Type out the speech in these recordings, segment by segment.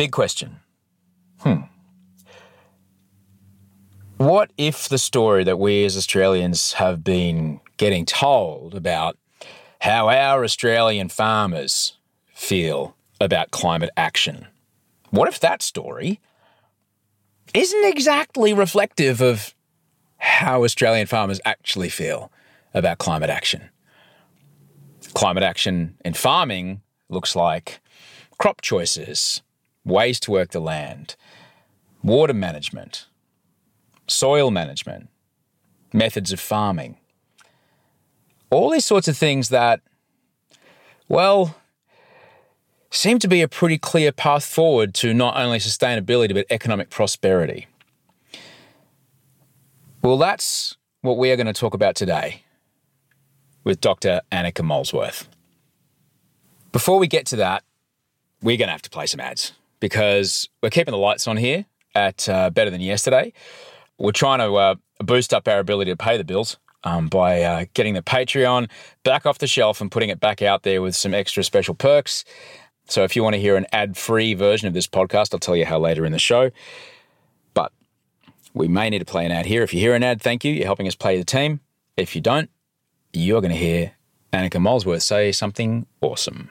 Big question. Hmm. What if the story that we as Australians have been getting told about how our Australian farmers feel about climate action? What if that story isn't exactly reflective of how Australian farmers actually feel about climate action? Climate action in farming looks like crop choices, ways to work the land, water management, soil management, methods of farming. All these sorts of things that, well, seem to be a pretty clear path forward to not only sustainability but economic prosperity. Well, that's what we are going to talk about today with Dr. Annika Molesworth. Before we get to that, we're going to have to play some ads because we're keeping the lights on here at uh, Better Than Yesterday. We're trying to uh, boost up our ability to pay the bills um, by uh, getting the Patreon back off the shelf and putting it back out there with some extra special perks. So if you want to hear an ad free version of this podcast, I'll tell you how later in the show. But we may need to play an ad here. If you hear an ad, thank you. You're helping us play the team. If you don't, you're going to hear Annika Molesworth say something awesome.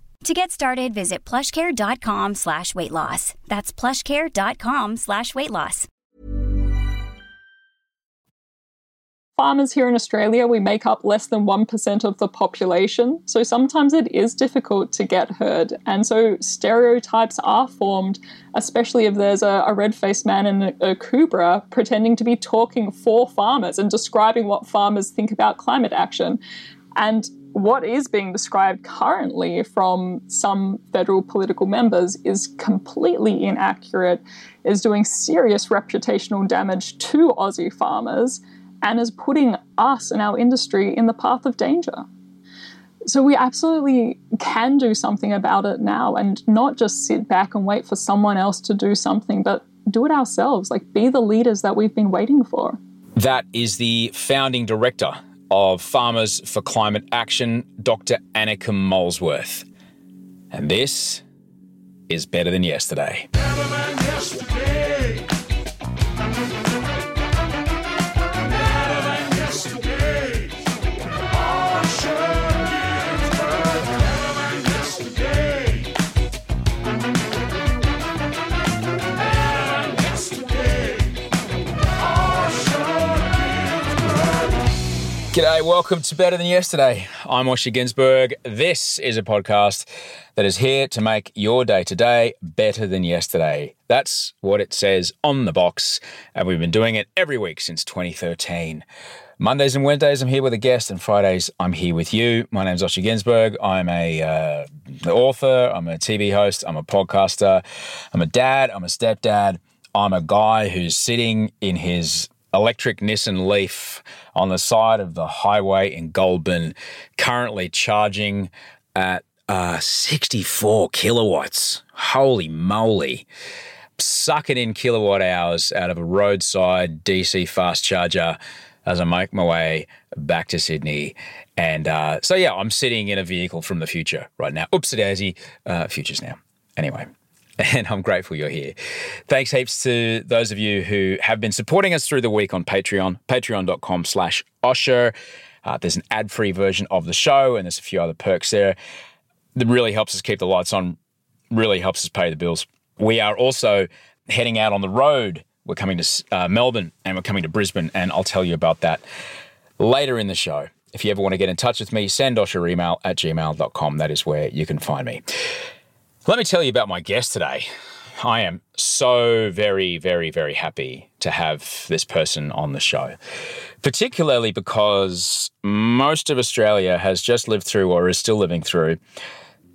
To get started, visit plushcare.com slash weight loss. That's plushcare.com slash weight loss. farmers here in Australia, we make up less than 1% of the population. So sometimes it is difficult to get heard. And so stereotypes are formed, especially if there's a, a red faced man in a, Akubra pretending to be talking for farmers and describing what farmers think about climate action. And what is being described currently from some federal political members is completely inaccurate, is doing serious reputational damage to Aussie farmers and is putting us and our industry in the path of danger. So we absolutely can do something about it now and not just sit back and wait for someone else to do something, but do it ourselves, like be the leaders that we've been waiting for. That is the founding director of Farmers for Climate Action, Dr. Annika Molesworth. And this is better than yesterday. Better than yesterday. G'day, welcome to Better Than Yesterday. I'm Osher Günsberg. This is a podcast that is here to make your day today better than yesterday. That's what it says on the box, and we've been doing it every week since 2013. Mondays and Wednesdays, I'm here with a guest, and Fridays, I'm here with you. My name's Osher Günsberg. I'm a uh, author, I'm a TV host, I'm a podcaster, I'm a dad, I'm a stepdad. I'm a guy who's sitting in his electric Nissan Leaf on the side of the highway in Goulburn, currently charging at uh, 64 kilowatts. Holy moly. Sucking in kilowatt hours out of a roadside DC fast charger as I make my way back to Sydney. And uh, so, yeah, I'm sitting in a vehicle from the future right now. Oopsie daisy, uh, futures now. Anyway, and I'm grateful you're here. Thanks heaps to those of you who have been supporting us through the week on Patreon, patreon.com slash Osher. Uh, there's an ad-free version of the show, and there's a few other perks there. That really helps us keep the lights on, really helps us pay the bills. We are also heading out on the road. We're coming to uh, Melbourne and we're coming to Brisbane, and I'll tell you about that later in the show. If you ever want to get in touch with me, send Osher email at gmail.com. That is where you can find me. Let me tell you about my guest today. I am so very, very, very happy to have this person on the show, particularly because most of Australia has just lived through or is still living through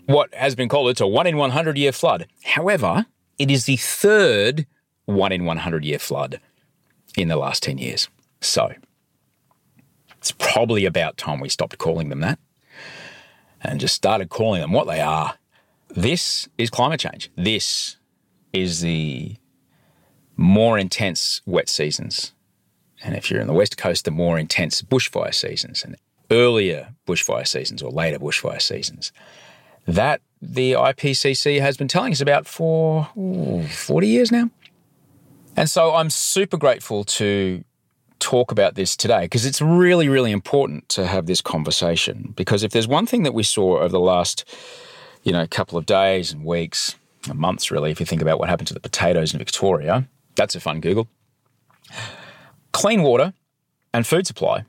what has been called it's a one in 100 year flood. However, it is the third one in 100 year flood in the last 10 years. So it's probably about time we stopped calling them that and just started calling them what they are. This is climate change. This is the more intense wet seasons. And if you're in the West Coast, the more intense bushfire seasons and earlier bushfire seasons or later bushfire seasons. That the IPCC has been telling us about for ooh, 40 years now. And so I'm super grateful to talk about this today because it's really, really important to have this conversation. Because if there's one thing that we saw over the last, you know, a couple of days and weeks, months really, if you think about what happened to the potatoes in Victoria, that's a fun Google. Clean water and food supply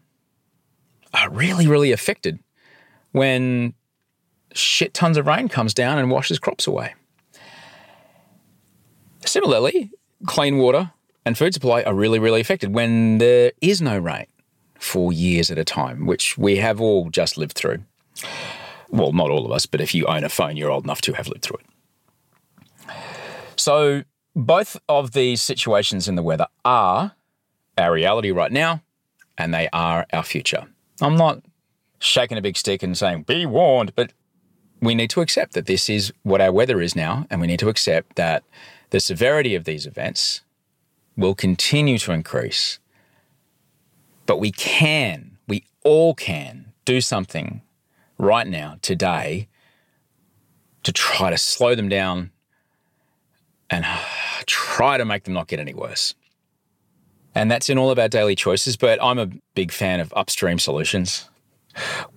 are really, really affected when shit tons of rain comes down and washes crops away. Similarly, clean water and food supply are really, really affected when there is no rain for years at a time, which we have all just lived through. Well, not all of us, but if you own a phone, you're old enough to have lived through it. So, both of these situations in the weather are our reality right now, and they are our future. I'm not shaking a big stick and saying, be warned, but we need to accept that this is what our weather is now, and we need to accept that the severity of these events will continue to increase. But we can, we all can do something right now, today, to try to slow them down and try to make them not get any worse. And that's in all of our daily choices. But I'm a big fan of upstream solutions.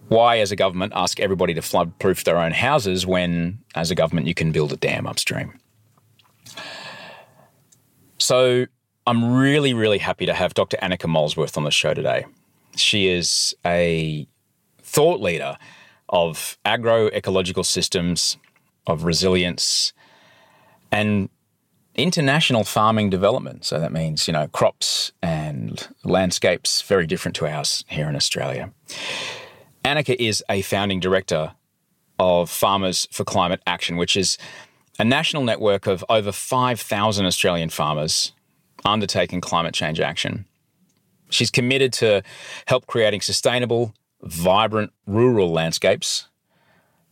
Why, as a government, ask everybody to flood proof their own houses when, as a government, you can build a dam upstream? So I'm really, really happy to have Dr. Annika Molesworth on the show today. She is a thought leader of agroecological systems, of resilience, and international farming development. So that means, you know, crops and landscapes very different to ours here in Australia. Annika is a founding director of Farmers for Climate Action, which is a national network of over 5,000 Australian farmers undertaking climate change action. She's committed to help creating sustainable, vibrant rural landscapes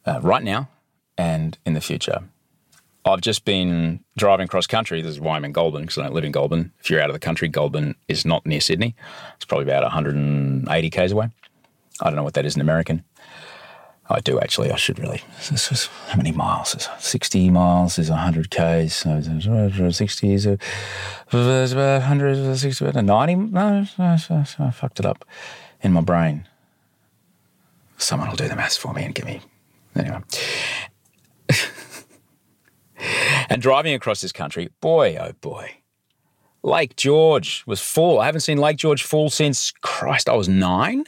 uh, right now and in the future. I've just been driving cross country. This is why I'm in Goulburn because I don't live in Goulburn. If you're out of the country, Goulburn is not near Sydney. It's probably about 180 k's away. I don't know what that is in American. I do actually. I should really. This is, how many miles? Is 60 miles is 100 k's. So 60 is about 160, about 90. No, I fucked it up in my brain. Someone will do the maths for me and give me. Anyway. and driving across this country, boy, oh boy. Lake George was full. I haven't seen Lake George full since Christ, I was nine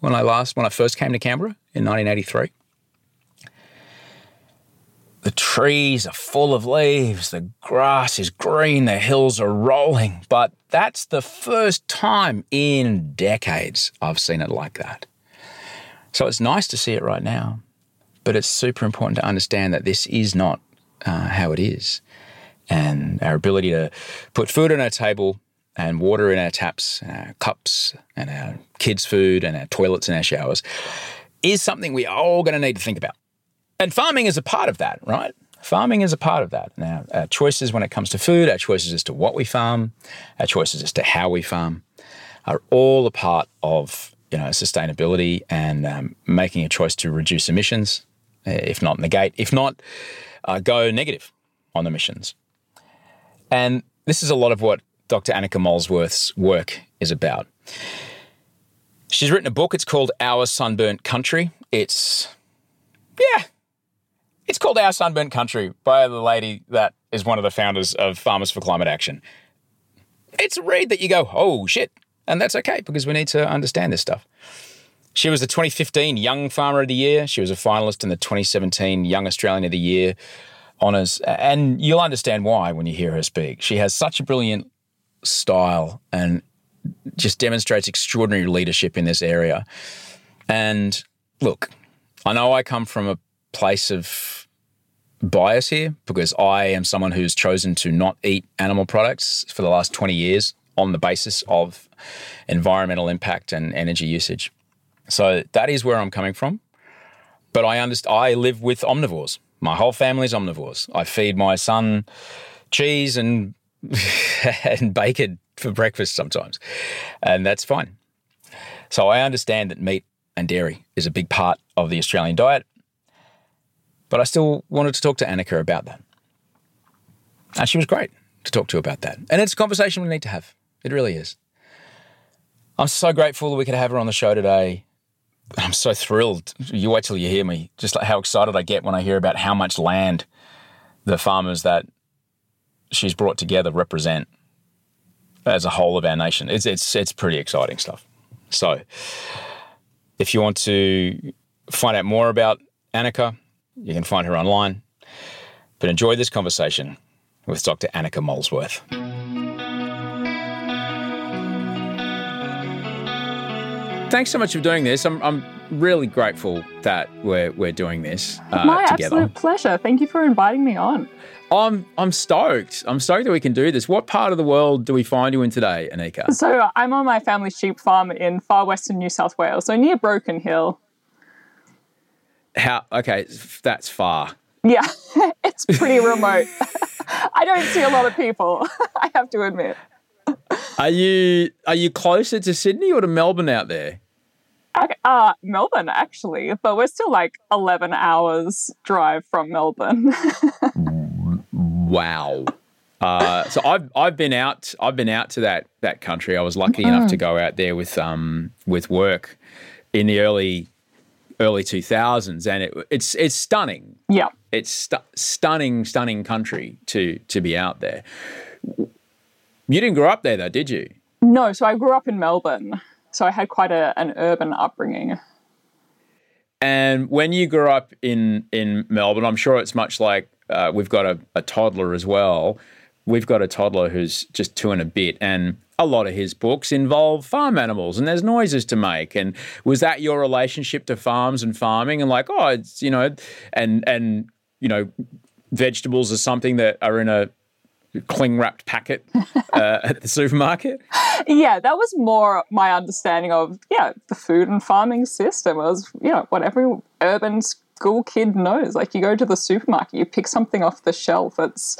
when I last when I first came to Canberra in 1983. The trees are full of leaves, the grass is green, the hills are rolling, but that's the first time in decades I've seen it like that. So it's nice to see it right now, but it's super important to understand that this is not uh, how it is. And our ability to put food on our table and water in our taps, and our cups, and our kids' food, and our toilets and our showers is something we are all going to need to think about. And farming is a part of that, right? Farming is a part of that. Now, our choices when it comes to food, our choices as to what we farm, our choices as to how we farm, are all a part of you know sustainability and um, making a choice to reduce emissions, if not negate, if not uh, go negative on emissions. And this is a lot of what Dr. Annika Molesworth's work is about. She's written a book. It's called Our Sunburnt Country. It's, yeah, it's called Our Sunburnt Country by the lady that is one of the founders of Farmers for Climate Action. It's a read that you go, oh shit. And that's okay because we need to understand this stuff. She was the 2015 Young Farmer of the Year. She was a finalist in the 2017 Young Australian of the Year honours. And you'll understand why when you hear her speak. She has such a brilliant style and just demonstrates extraordinary leadership in this area. And look, I know I come from a place of bias here because I am someone who's chosen to not eat animal products for the last 20 years. On the basis of environmental impact and energy usage. So that is where I'm coming from. But I understand. I live with omnivores. My whole family's omnivores. I feed my son cheese and and bacon for breakfast sometimes, and that's fine. So I understand that meat and dairy is a big part of the Australian diet, but I still wanted to talk to Annika about that, and she was great to talk to about that. And it's a conversation we need to have. It really is. I'm so grateful that we could have her on the show today. I'm so thrilled. You wait till you hear me, just like how excited I get when I hear about how much land the farmers that she's brought together represent as a whole of our nation. It's it's it's pretty exciting stuff. So, if you want to find out more about Annika, you can find her online. But enjoy this conversation with Dr. Annika Molesworth. Thanks so much for doing this. I'm, I'm really grateful that we're, we're doing this uh, My together. absolute pleasure. Thank you for inviting me on. I'm I'm stoked. I'm stoked that we can do this. What part of the world do we find you in today, Annika? So I'm on my family's sheep farm in far western New South Wales, so near Broken Hill. How? Okay, that's far. Yeah, it's pretty remote. I don't see a lot of people. I have to admit. Are you are you closer to Sydney or to Melbourne out there? Uh, Melbourne actually, but we're still like 11 hours drive from Melbourne. Wow. Uh, so I've I've been out I've been out to that that country. I was lucky enough to go out there with um with work in the early early two thousands, and it, it's it's stunning. yeah. It's stu- stunning, stunning country to to be out there. You didn't grow up there though, did you? No, so I grew up in Melbourne. So I had quite a, an urban upbringing. And when you grew up in in Melbourne, I'm sure it's much like uh, we've got a, a toddler as well. We've got a toddler who's just two and a bit, and a lot of his books involve farm animals, and there's noises to make. And was that your relationship to farms and farming? And like, oh, it's you know, and and you know, vegetables are something that are in a cling wrapped packet uh, at the supermarket. Yeah, that was more my understanding of, yeah, the food and farming system. It was, you know, what every urban school kid knows. Like you go to the supermarket, you pick something off the shelf. It's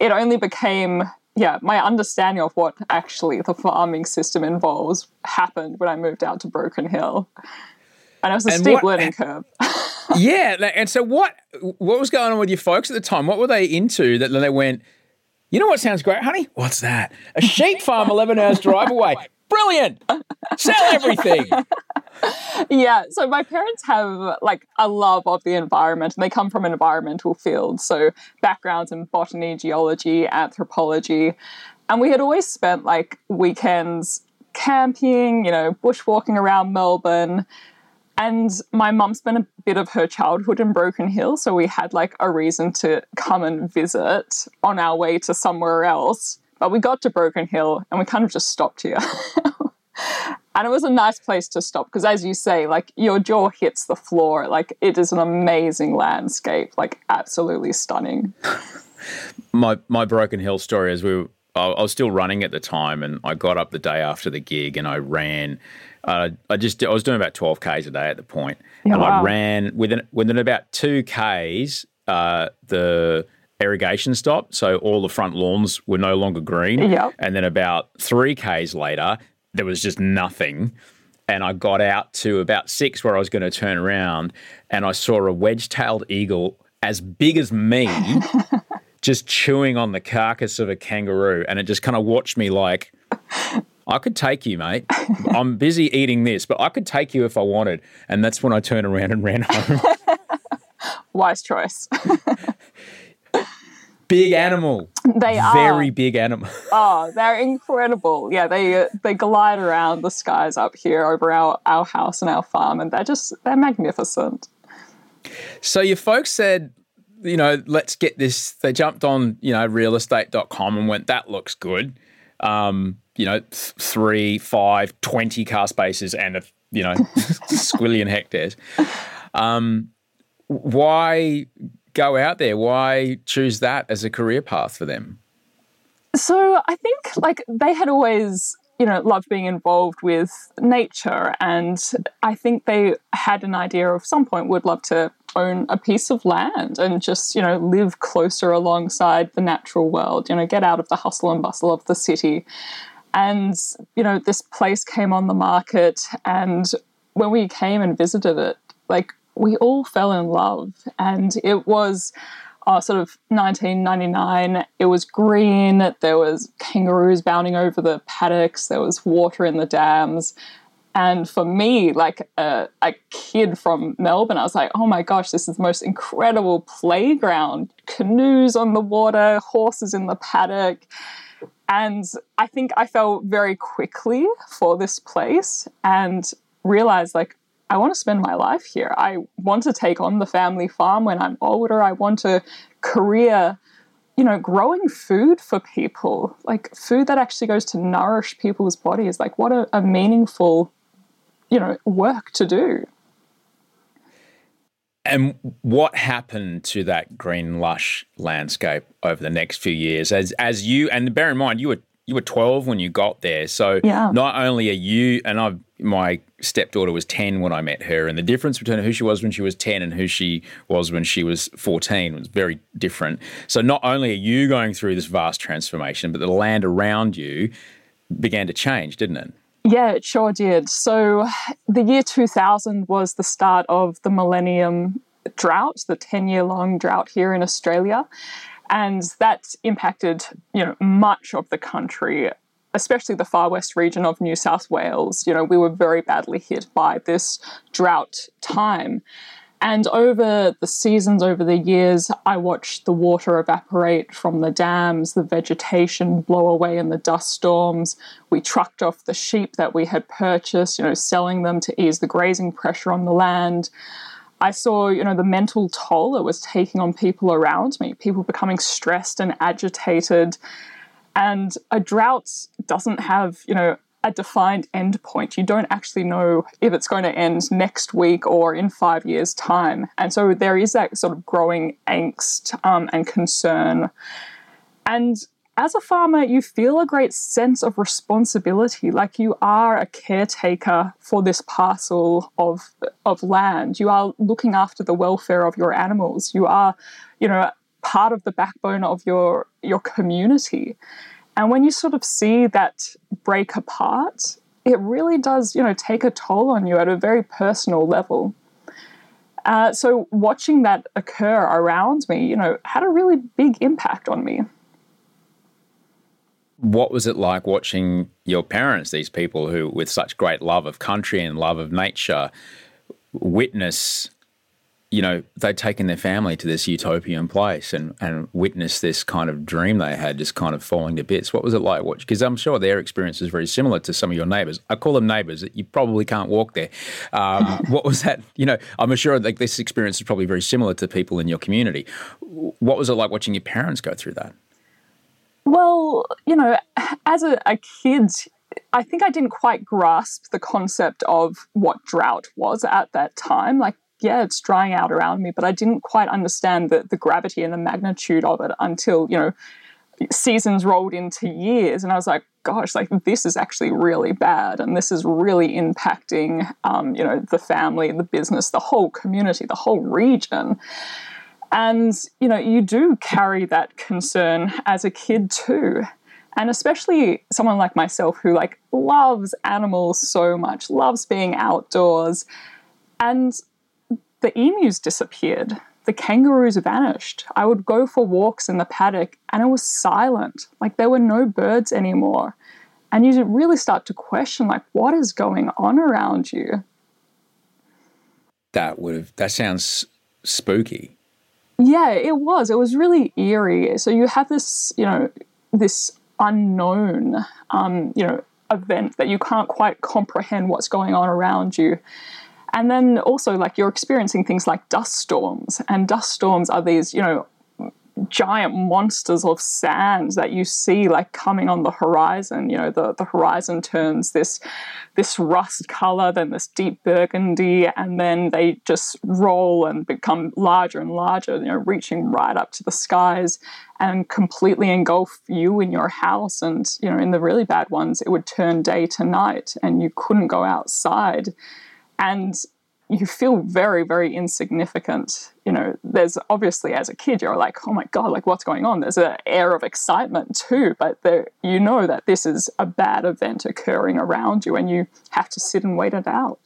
it only became yeah, my understanding of what actually the farming system involves happened when I moved out to Broken Hill. And it was a And steep what- learning curve. yeah, and so what? What was going on with your folks at the time? What were they into that they went? You know what sounds great, honey? What's that? A sheep farm, eleven hours drive away. Brilliant! Sell everything. Yeah, so my parents have like a love of the environment and they come from an environmental field. So backgrounds in botany, geology, anthropology. And we had always spent like weekends camping, you know, bushwalking around Melbourne. And my mum spent a bit of her childhood in Broken Hill, so we had like a reason to come and visit on our way to somewhere else. But we got to Broken Hill and we kind of just stopped here. And it was a nice place to stop because, as you say, like your jaw hits the floor. Like it is an amazing landscape, like absolutely stunning. My my Broken Hill story is we were, I I was still running at the time, and I got up the day after the gig, and I ran. Uh, I just I was doing about twelve k's a day at the point, and I ran within within about two k's. Uh, the irrigation stopped, so all the front lawns were no longer green. Yep. And then about three k's later, there was just nothing. And I got out to about six where I was going to turn around, and I saw a wedge-tailed eagle as big as me just chewing on the carcass of a kangaroo. And it just kind of watched me like, I could take you, mate. I'm busy eating this, but I could take you if I wanted. And that's when I turned around and ran home. Wise choice. big animal. they are Very big animal. Oh, they're incredible. Yeah, they they glide around the skies up here over our our house and our farm, and they're just they're magnificent. So your folks said, you know, let's get this. They jumped on, you know, realestate.com and went, that looks good. Um, you know, three, five, 20 car spaces and, a, you know, squillion hectares. Um, why go out there? Why choose that as a career path for them? So I think like they had always you know, loved being involved with nature. And I think they had an idea of some point would love to own a piece of land and just, you know, live closer alongside the natural world, you know, get out of the hustle and bustle of the city. And, you know, this place came on the market. And when we came and visited it, like, we all fell in love. And it was uh, sort of 1999. It was green. There was kangaroos bounding over the paddocks. There was water in the dams. And for me, like a, a, kid from Melbourne, I was like, oh my gosh, this is the most incredible playground. Canoes on the water, horses in the paddock. And I think I fell very quickly for this place and realized, like, I want to spend my life here. I want to take on the family farm when I'm older. I want a career, you know, growing food for people, like food that actually goes to nourish people's bodies. Like, what a, a meaningful, you know, work to do. And what happened to that green lush landscape over the next few years? As as you and bear in mind you were you were 12 when you got there. So yeah. not only are you and I my stepdaughter was 10 when I met her and the difference between who she was when she was 10 and who she was when she was 14 was very different. So not only are you going through this vast transformation but the land around you began to change, didn't it? Yeah, it sure did. So the year 2000 was the start of the millennium drought, the 10 year long drought here in Australia and that impacted you know much of the country especially the far west region of New South Wales you know we were very badly hit by this drought time and over the seasons over the years i watched the water evaporate from the dams the vegetation blow away in the dust storms we trucked off the sheep that we had purchased you know selling them to ease the grazing pressure on the land I saw, you know, the mental toll it was taking on people around me, people becoming stressed and agitated. And a drought doesn't have, you know, a defined end point. You don't actually know if it's going to end next week or in five years' time. And so there is that sort of growing angst um, and concern. And as a farmer, you feel a great sense of responsibility, like you are a caretaker for this parcel of, of land. You are looking after the welfare of your animals. You are, you know, part of the backbone of your your community. And when you sort of see that break apart, it really does, you know, take a toll on you at a very personal level. Uh, so watching that occur around me, you know, had a really big impact on me what was it like watching your parents, these people who, with such great love of country and love of nature, witness, you know, they'd taken their family to this utopian place and, and witness this kind of dream they had just kind of falling to bits. What was it like? Watch because I'm sure their experience is very similar to some of your neighbours. I call them neighbours. You probably can't walk there. Um, what was that? You know, I'm sure like this experience is probably very similar to people in your community. What was it like watching your parents go through that? Well, you know, as a, a kid, I think I didn't quite grasp the concept of what drought was at that time. Like, yeah, it's drying out around me, but I didn't quite understand the, the gravity and the magnitude of it until, you know, seasons rolled into years. And I was like, gosh, like this is actually really bad. And this is really impacting, um, you know, the family, the business, the whole community, the whole region. And, you know, you do carry that concern as a kid too. And especially someone like myself who like loves animals so much, loves being outdoors. And the emus disappeared. The kangaroos vanished. I would go for walks in the paddock and it was silent. Like there were no birds anymore. And you really start to question like what is going on around you? That would have that sounds spooky. Yeah, it was. It was really eerie. So you have this, you know, this unknown, um, you know, event that you can't quite comprehend what's going on around you. And then also, like, you're experiencing things like dust storms. And dust storms are these, you know, giant monsters of sand that you see like coming on the horizon. You know, the, the horizon turns this this rust color, then this deep burgundy, and then they just roll and become larger and larger, you know, reaching right up to the skies and completely engulf you in your house. And, you know, in the really bad ones, it would turn day to night and you couldn't go outside. And you feel very, very insignificant. You know, there's obviously as a kid, you're like, oh my God, like what's going on? There's an air of excitement too, but there, you know that this is a bad event occurring around you and you have to sit and wait it out.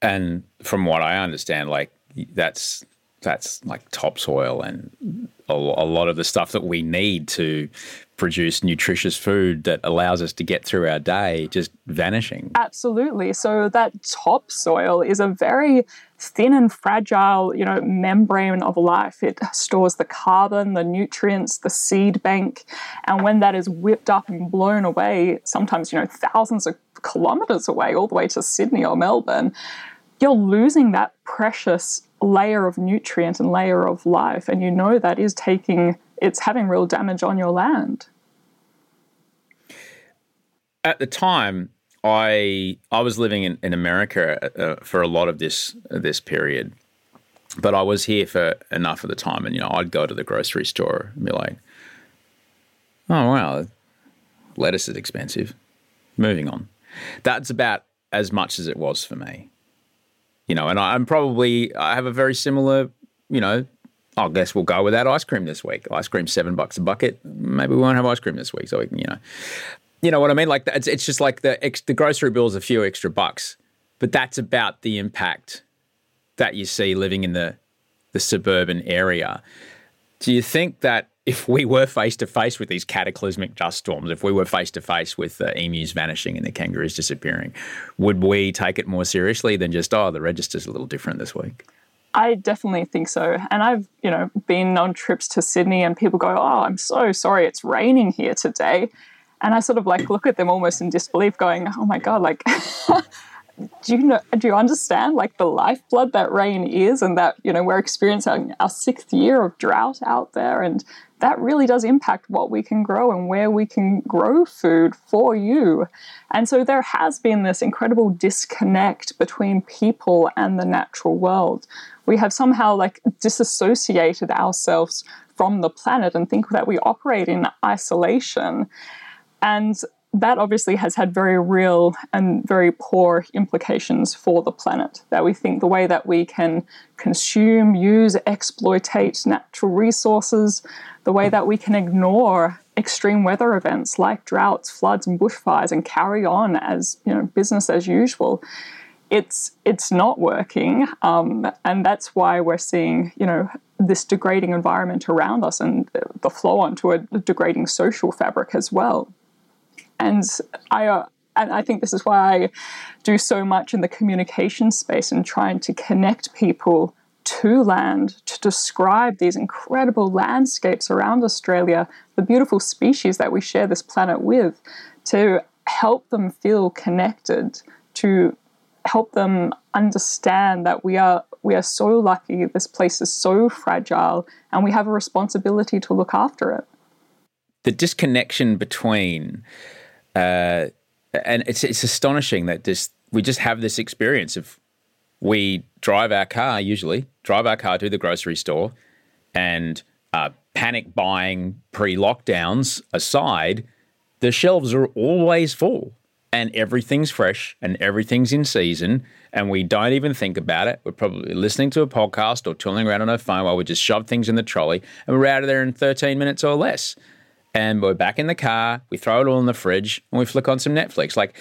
And from what I understand, like that's that's like topsoil and a, a lot of the stuff that we need to produce nutritious food that allows us to get through our day just vanishing. Absolutely. So that topsoil is a very thin and fragile, you know, membrane of life. It stores the carbon, the nutrients, the seed bank, and when that is whipped up and blown away, sometimes, you know, thousands of kilometers away all the way to Sydney or Melbourne, you're losing that precious layer of nutrient and layer of life and you know that is taking it's having real damage on your land at the time, I I was living in, in America uh, for a lot of this uh, this period, but I was here for enough of the time, and you know I'd go to the grocery store and be like, "Oh wow, lettuce is expensive." Moving on, that's about as much as it was for me, you know. And I, I'm probably I have a very similar, you know. I guess we'll go without ice cream this week. Ice cream seven bucks a bucket. Maybe we won't have ice cream this week, so we can, you know. You know what I mean? Like it's it's just like the ex, the grocery bill is a few extra bucks, but that's about the impact that you see living in the the suburban area. Do you think that if we were face to face with these cataclysmic dust storms, if we were face to face with the emus vanishing and the kangaroos disappearing, would we take it more seriously than just oh the register's a little different this week? I definitely think so. And I've, you know, been on trips to Sydney and people go, "Oh, I'm so sorry it's raining here today." And I sort of like look at them almost in disbelief, going, "Oh my god! Like, do you know? Do you understand like the lifeblood that rain is, and that you know we're experiencing our sixth year of drought out there, and that really does impact what we can grow and where we can grow food for you. And so there has been this incredible disconnect between people and the natural world. We have somehow like disassociated ourselves from the planet and think that we operate in isolation. And that obviously has had very real and very poor implications for the planet. That we think the way that we can consume, use, exploitate natural resources, the way that we can ignore extreme weather events like droughts, floods, and bushfires and carry on as you know business as usual. It's it's not working, um, and that's why we're seeing you know this degrading environment around us and the flow onto a degrading social fabric as well. And I, uh, and I think this is why I do so much in the communication space and trying to connect people to land to describe these incredible landscapes around Australia, the beautiful species that we share this planet with, to help them feel connected, to help them understand that we are we are so lucky, this place is so fragile, and we have a responsibility to look after it. The disconnection between uh, and it's it's astonishing that just we just have this experience of we drive our car usually drive our car to the grocery store and uh, panic buying pre lockdowns aside, the shelves are always full and everything's fresh and everything's in season and we don't even think about it. We're probably listening to a podcast or tooling around on our phone while we just shove things in the trolley and we're out of there in 13 minutes or less and we're back in the car. We throw it all in the fridge and we flick on some Netflix. Like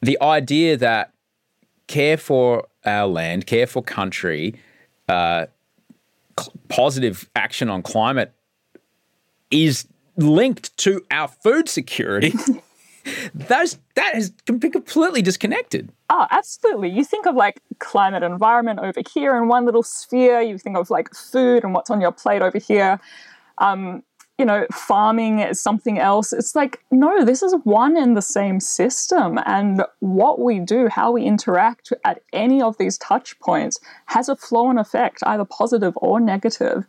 the idea that care for our land, care for country, uh, cl- positive action on climate is linked to our food security. Those that has been completely disconnected. Oh, absolutely. You think of like climate environment over here in one little sphere. You think of like food and what's on your plate over here. Um, you know, farming something else. It's like, no, this is one and the same system. And what we do, how we interact at any of these touch points, has a flow and effect, either positive or negative.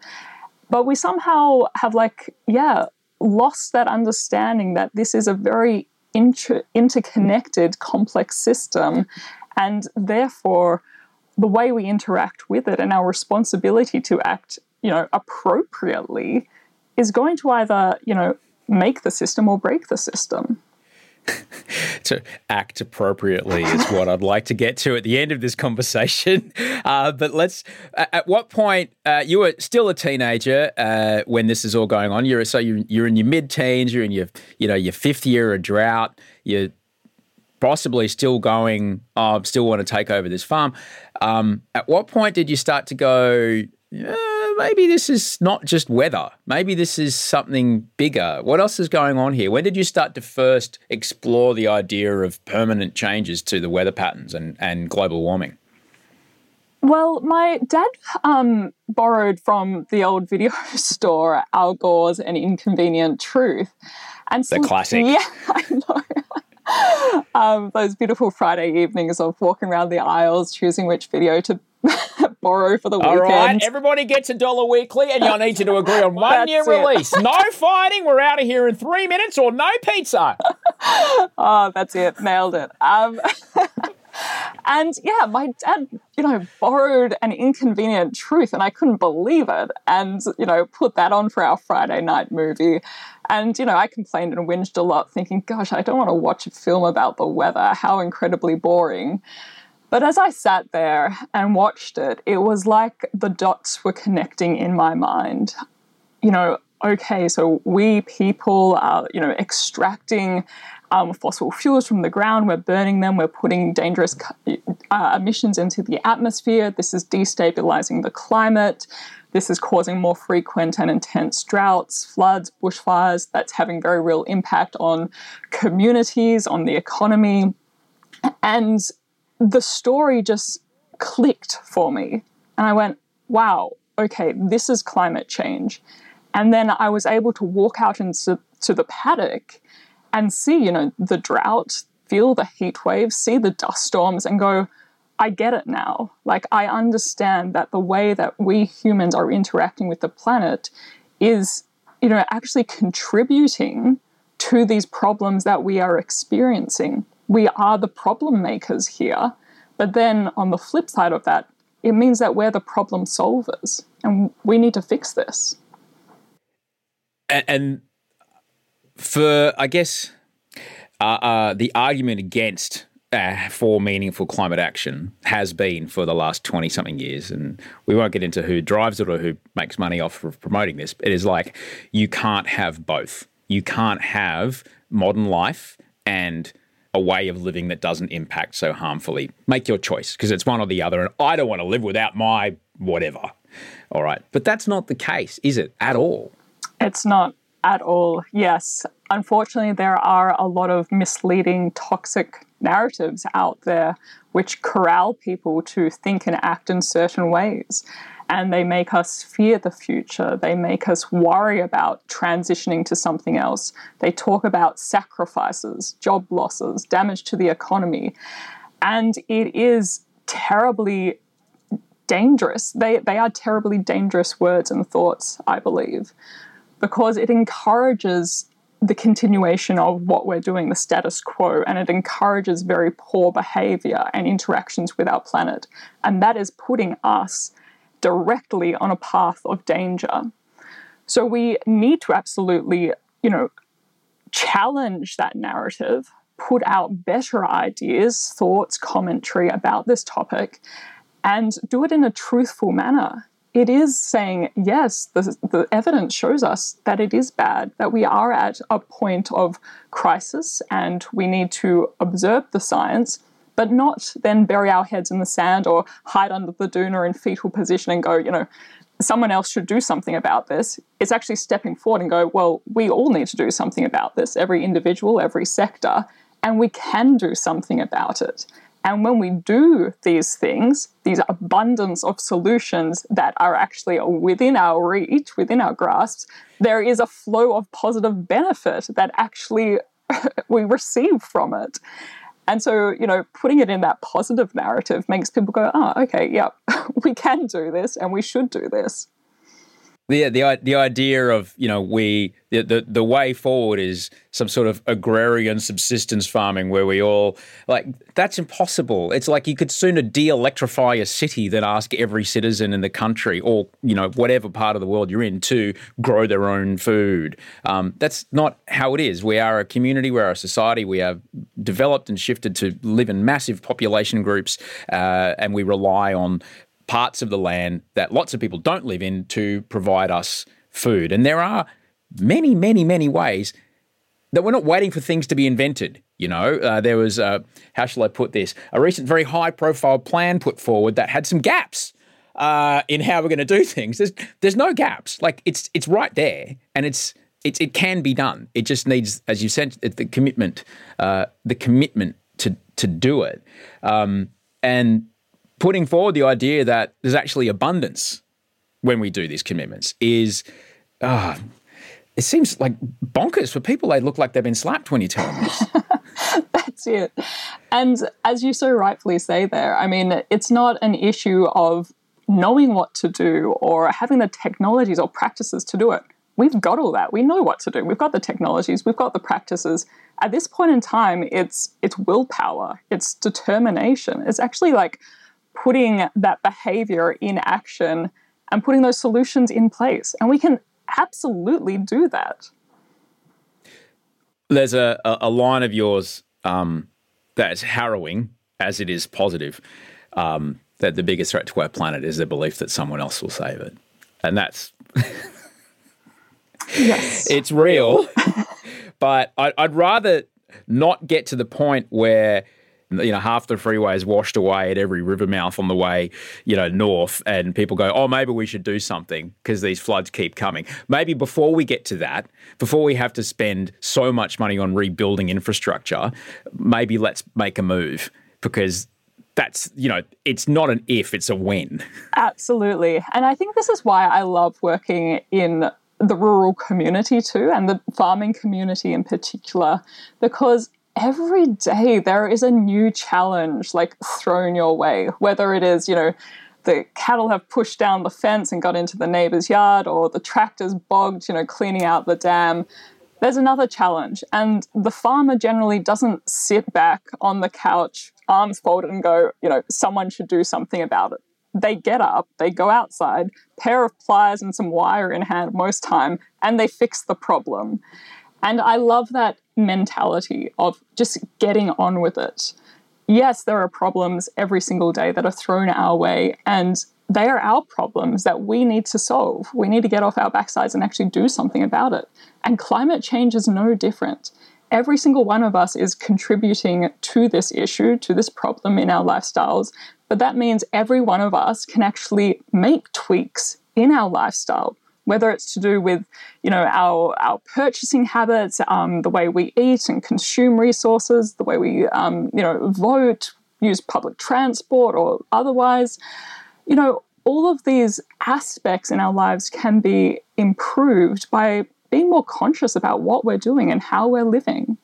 But we somehow have, like, yeah, lost that understanding that this is a very inter- interconnected, complex system. And therefore, the way we interact with it and our responsibility to act, you know, appropriately is going to either, you know, make the system or break the system. to act appropriately is what I'd like to get to at the end of this conversation. Uh, but let's. At what point uh, you were still a teenager uh, when this is all going on? You're so you're, you're in your mid-teens. You're in your you know your fifth year of drought. You're possibly still going. Oh, still want to take over this farm. Um, at what point did you start to go? Maybe this is not just weather. Maybe this is something bigger. What else is going on here? When did you start to first explore the idea of permanent changes to the weather patterns and, and global warming? Well, my dad um, borrowed from the old video store Al Gore's An Inconvenient Truth. And the classic. Yeah, I know. um, those beautiful Friday evenings of walking around the aisles, choosing which video to borrow for the weekend. All right, everybody gets a dollar weekly, and I need you to agree on one year release. No fighting. We're out of here in three minutes, or no pizza. oh, that's it. Nailed it. Um, and yeah, my dad, you know, borrowed an inconvenient truth, and I couldn't believe it, and you know, put that on for our Friday night movie. And, you know, I complained and whinged a lot, thinking, gosh, I don't want to watch a film about the weather. How incredibly boring. But as I sat there and watched it, it was like the dots were connecting in my mind. You know, okay, so we people are, you know, extracting um, fossil fuels from the ground, we're burning them, we're putting dangerous uh, emissions into the atmosphere. This is destabilizing the climate. This is causing more frequent and intense droughts, floods, bushfires. That's having very real impact on communities, on the economy. And the story just clicked for me. And I went, wow, okay, this is climate change. And then I was able to walk out into to the paddock and see, you know, the drought, feel the heat waves, see the dust storms, and go, I get it now. Like, I understand that the way that we humans are interacting with the planet is, you know, actually contributing to these problems that we are experiencing we are the problem makers here. But then on the flip side of that, it means that we're the problem solvers and we need to fix this. And, for, I guess, uh, uh, the argument against uh, for meaningful climate action has been for the last 20 something years. And we won't get into who drives it or who makes money off of promoting this. It is like you can't have both. You can't have modern life and a way of living that doesn't impact so harmfully. Make your choice because it's one or the other. And I don't want to live without my whatever. All right. But that's not the case, is it? At all? It's not at all. Yes. Unfortunately, there are a lot of misleading, toxic narratives out there which corral people to think and act in certain ways and they make us fear the future. They make us worry about transitioning to something else. They talk about sacrifices, job losses, damage to the economy. And it is terribly dangerous. They, they are terribly dangerous words and thoughts, I believe, because it encourages the continuation of what we're doing, the status quo, and it encourages very poor behavior and interactions with our planet. And that is putting us directly on a path of danger. So we need to absolutely, you know, challenge that narrative, put out better ideas, thoughts, commentary about this topic, and do it in a truthful manner. It is saying, yes, the, the evidence shows us that it is bad, that we are at a point of crisis and we need to observe the science but not then bury our heads in the sand or hide under the or in fetal position and go, you know, someone else should do something about this. It's actually stepping forward and go, well, we all need to do something about this, every individual, every sector, and we can do something about it. And when we do these things, these abundance of solutions that are actually within our reach, within our grasp, there is a flow of positive benefit that actually we receive from it. And so, you know, putting it in that positive narrative makes people go, oh, okay, yeah, we can do this and we should do this. Yeah, the the idea of you know we the, the the way forward is some sort of agrarian subsistence farming where we all like that's impossible. It's like you could sooner de-electrify a city than ask every citizen in the country or you know whatever part of the world you're in to grow their own food. Um, that's not how it is. We are a community. We are a society. We have developed and shifted to live in massive population groups, uh, and we rely on parts of the land that lots of people don't live in to provide us food. And there are many, many, many ways that we're not waiting for things to be invented. You know, uh, there was, uh, how shall I put this, a recent very high profile plan put forward that had some gaps. Uh, in how we're going to do things, there's there's no gaps. Like it's it's right there, and it's it's it can be done. It just needs, as you said, the commitment, uh, the commitment to to do it. Um, and putting forward the idea that there's actually abundance when we do these commitments is, uh, it seems like bonkers for people. They look like they've been slapped when you tell them this. That's it. And as you so rightfully say there, I mean, it's not an issue of knowing what to do or having the technologies or practices to do it. We've got all that. We know what to do. We've got the technologies, we've got the practices. At this point in time, it's it's willpower, it's determination. It's actually like putting that behavior in action and putting those solutions in place. And we can absolutely do that. There's a, a line of yours um, that's harrowing as it is positive um, that the biggest threat to our planet is the belief that someone else will save it. And that's. yes. It's real. but I, I'd rather not get to the point where you know, half the freeway is washed away at every river mouth on the way, you know, north, and people go, oh, maybe we should do something because these floods keep coming. Maybe before we get to that, before we have to spend so much money on rebuilding infrastructure, maybe let's make a move because that's you know it's not an if it's a when absolutely and i think this is why i love working in the rural community too and the farming community in particular because every day there is a new challenge like thrown your way, whether it is, you know, the cattle have pushed down the fence and got into the neighbor's yard, or the tractor's bogged, you know, cleaning out the dam. There's another challenge, and the farmer generally doesn't sit back on the couch, arms folded, and go, you know, someone should do something about it. They get up, they go outside, pair of pliers and some wire in hand most time, and they fix the problem. And I love that mentality of just getting on with it. Yes, there are problems every single day that are thrown our way, and they are our problems that we need to solve. We need to get off our backsides and actually do something about it. And climate change is no different. Every single one of us is contributing to this issue, to this problem in our lifestyles. But that means every one of us can actually make tweaks in our lifestyle whether it's to do with you know our our purchasing habits, um, the way we eat and consume resources, the way we um, you know vote, use public transport, or otherwise, you know all of these aspects in our lives can be improved by being more conscious about what we're doing and how we're living.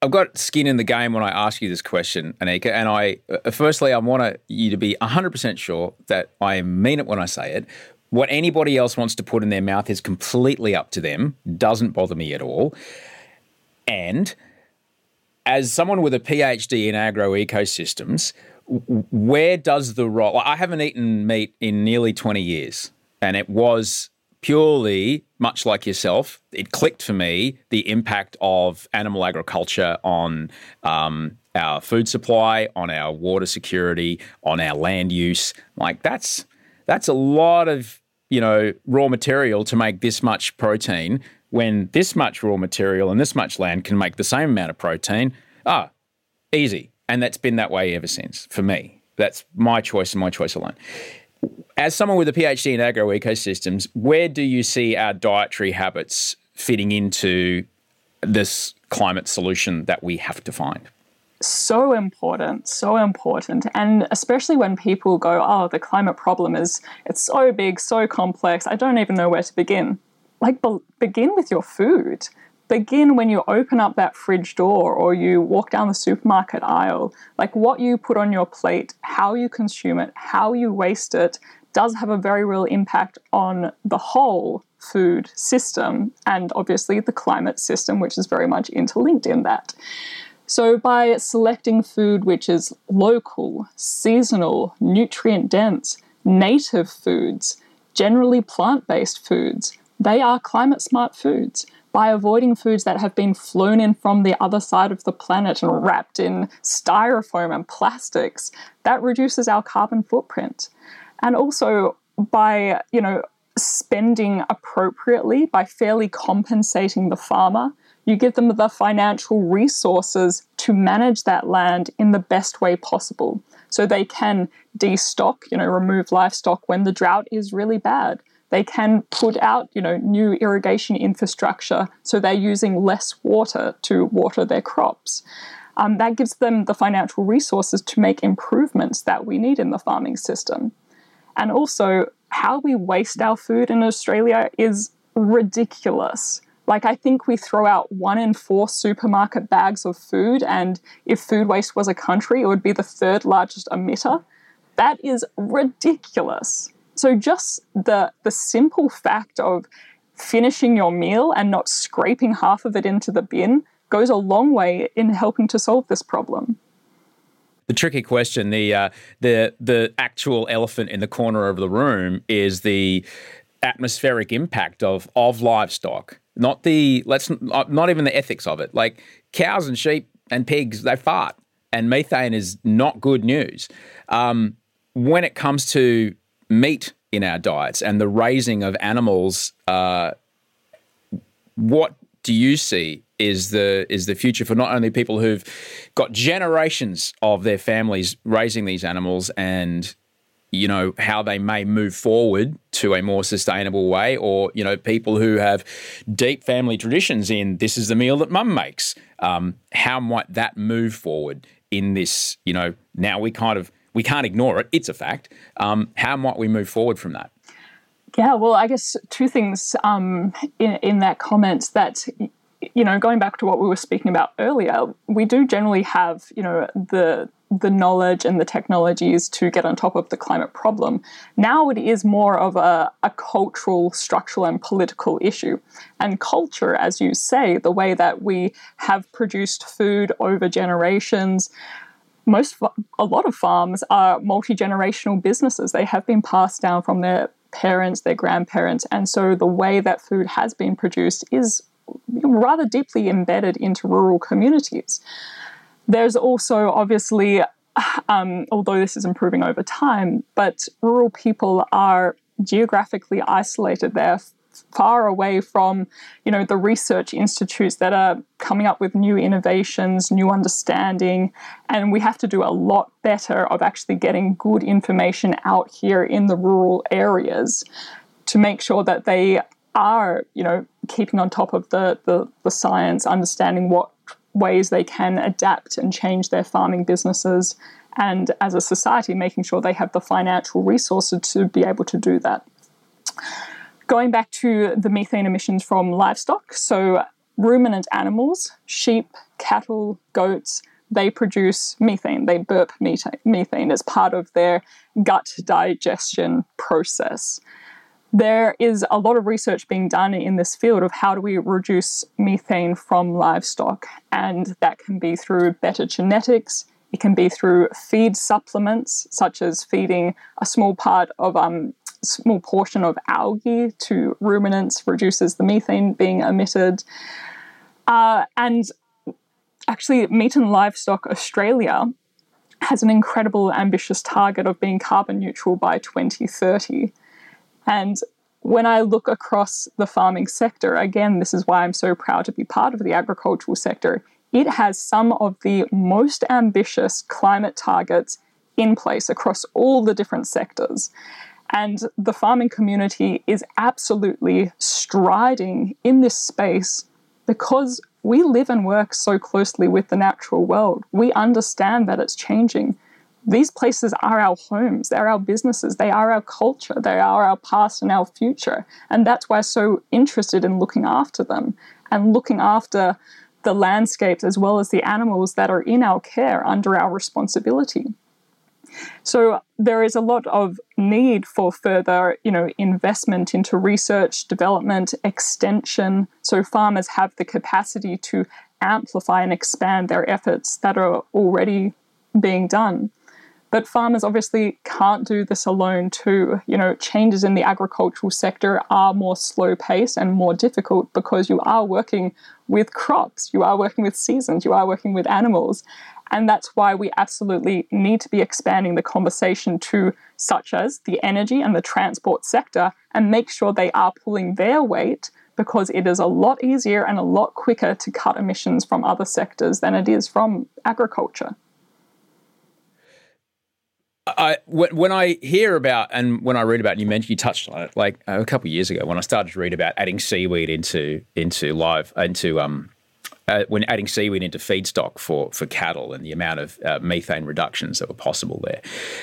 I've got skin in the game when I ask you this question, Annika, and I uh, firstly I want you to be 100% sure that I mean it when I say it, what anybody else wants to put in their mouth is completely up to them, doesn't bother me at all. And as someone with a PhD in agro ecosystems, where does the role? I haven't eaten meat in nearly 20 years, and it was purely much like yourself. It clicked for me the impact of animal agriculture on um, our food supply, on our water security, on our land use. Like that's that's a lot of, you know, raw material to make this much protein when this much raw material and this much land can make the same amount of protein. Ah, easy. And that's been that way ever since for me. That's my choice and my choice alone. As someone with a PhD in agro ecosystems, where do you see our dietary habits fitting into this climate solution that we have to find? So important, so important. And especially when people go, oh, the climate problem is, it's so big, so complex, I don't even know where to begin. Like, be- begin with your food. Begin when you open up that fridge door or you walk down the supermarket aisle. Like, what you put on your plate, how you consume it, how you waste it, does have a very real impact on the whole food system and obviously the climate system, which is very much interlinked in that. So, by selecting food which is local, seasonal, nutrient dense, native foods, generally plant based foods, they are climate smart foods. By avoiding foods that have been flown in from the other side of the planet and wrapped in styrofoam and plastics, that reduces our carbon footprint. And also by, you know, spending appropriately, by fairly compensating the farmer, you give them the financial resources to manage that land in the best way possible. So they can destock, you know, remove livestock when the drought is really bad. They can put out, you know, new irrigation infrastructure so they're using less water to water their crops. Um, that gives them the financial resources to make improvements that we need in the farming system. And also, how we waste our food in Australia is ridiculous. Like, I think we throw out one in four supermarket bags of food, and if food waste was a country, it would be the third largest emitter. That is ridiculous. So, just the, the simple fact of finishing your meal and not scraping half of it into the bin goes a long way in helping to solve this problem. The tricky question, the uh, the the actual elephant in the corner of the room, is the atmospheric impact of of livestock not the let's not even the ethics of it. Like cows and sheep and pigs, they fart, and methane is not good news. Um, when it comes to meat in our diets and the raising of animals, uh, what do you see is the is the future for not only people who've got generations of their families raising these animals and you know, how they may move forward to a more sustainable way, or, you know, people who have deep family traditions in this is the meal that mum makes. Um, how might that move forward in this, you know, now we kind of, we can't ignore it, it's a fact. Um, how might we move forward from that? Yeah, well, I guess two things um, in, in that comment that you know, going back to what we were speaking about earlier, we do generally have, you know, the the knowledge and the technologies to get on top of the climate problem. Now it is more of a, a cultural, structural, and political issue. And culture, as you say, the way that we have produced food over generations, most a lot of farms are multi-generational businesses. They have been passed down from their parents, their grandparents, and so the way that food has been produced is rather deeply embedded into rural communities. There's also obviously, um, although this is improving over time, but rural people are geographically isolated. They're far away from you know the research institutes that are coming up with new innovations new understanding and we have to do a lot better of actually getting good information out here in the rural areas to make sure that they are you know keeping on top of the the, the science understanding what ways they can adapt and change their farming businesses, and as a society, making sure they have the financial resources to be able to do that. Going back to the methane emissions from livestock, so ruminant animals, sheep, cattle, goats, they produce methane. They burp methane as part of their gut digestion process there is a lot of research being done in this field of how do we reduce methane from livestock, and that can be through better genetics. It can be through feed supplements, such as feeding a small part of um, small portion of algae to ruminants, reduces the methane being emitted. Uh, and actually, Meat and Livestock Australia has an incredible ambitious target of being carbon neutral by 2030. And when I look across the farming sector, again, this is why I'm so proud to be part of the agricultural sector. It has some of the most ambitious climate targets in place across all the different sectors. And the farming community is absolutely striding in this space because we live and work so closely with the natural world. We understand that it's changing. These places are our homes, they're our businesses, they are our culture, they are our past and our future. And that's why I'm so interested in looking after them and looking after the landscapes as well as the animals that are in our care under our responsibility. So there is a lot of need for further, you know, investment into research, development, extension, so farmers have the capacity to amplify and expand their efforts that are already being done. But farmers obviously can't do this alone too. You know, changes in the agricultural sector are more slow paced and more difficult because you are working with crops, you are working with seasons, you are working with animals. And that's why we absolutely need to be expanding the conversation to such as the energy and the transport sector and make sure they are pulling their weight because it is a lot easier and a lot quicker to cut emissions from other sectors than it is from agriculture. I, when I hear about and when I read about, and you mentioned you touched on it, like a couple years ago when I started to read about adding seaweed into into live into um uh, when adding seaweed into feedstock for for cattle and the amount of uh, methane reductions that were possible there,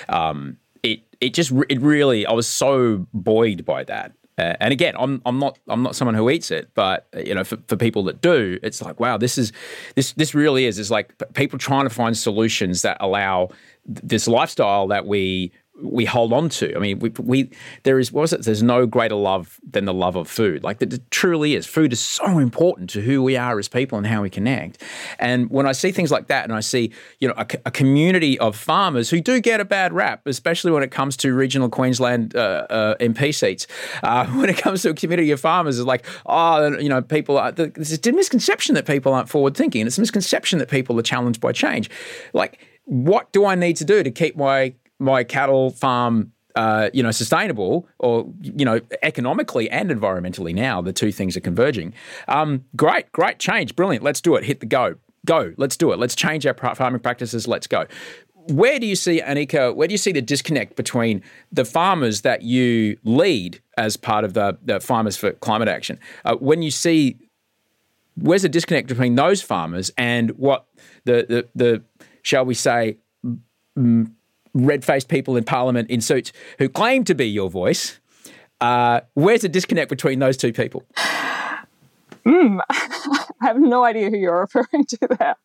um, it it just it really I was so buoyed by that. Uh, and again, I'm I'm not I'm not someone who eats it, but you know, for, for people that do, it's like wow, this is this this really is is like people trying to find solutions that allow this lifestyle that we we hold on to. I mean, we, we there is what was it? There's no greater love than the love of food. Like it truly is. Food is so important to who we are as people and how we connect. And when I see things like that, and I see you know a, a community of farmers who do get a bad rap, especially when it comes to regional Queensland uh, uh, MP seats. Uh, when it comes to a community of farmers, it's like oh, you know, people. Are, there's a misconception that people aren't forward thinking, and it's a misconception that people are challenged by change. Like, what do I need to do to keep my my cattle farm uh, you know, sustainable or, you know, economically and environmentally now, the two things are converging. Um, great, great change. Brilliant. Let's do it. Hit the go. Go. Let's do it. Let's change our farming practices. Let's go. Where do you see, Annika, where do you see the disconnect between the farmers that you lead as part of the, the Farmers for Climate Action? Uh, when you see, where's the disconnect between those farmers and what the, the, the shall we say, red faced people in Parliament in suits who claim to be your voice. Uh, where's the disconnect between those two people? Mm, I have no idea who you're referring to there.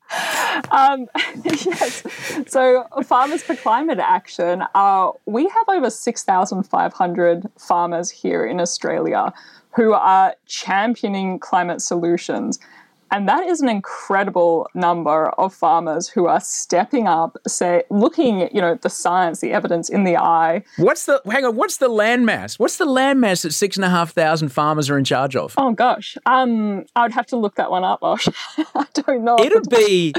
Um, yes. So, Farmers for Climate Action, uh, we have over 6,500 farmers here in Australia who are championing climate solutions. And that is an incredible number of farmers who are stepping up, say, looking, you know, the science, the evidence in the eye. What's the hang on? What's the landmass? What's the landmass that six and a half thousand farmers are in charge of? Oh gosh, um, I would have to look that one up. I don't know. It'd be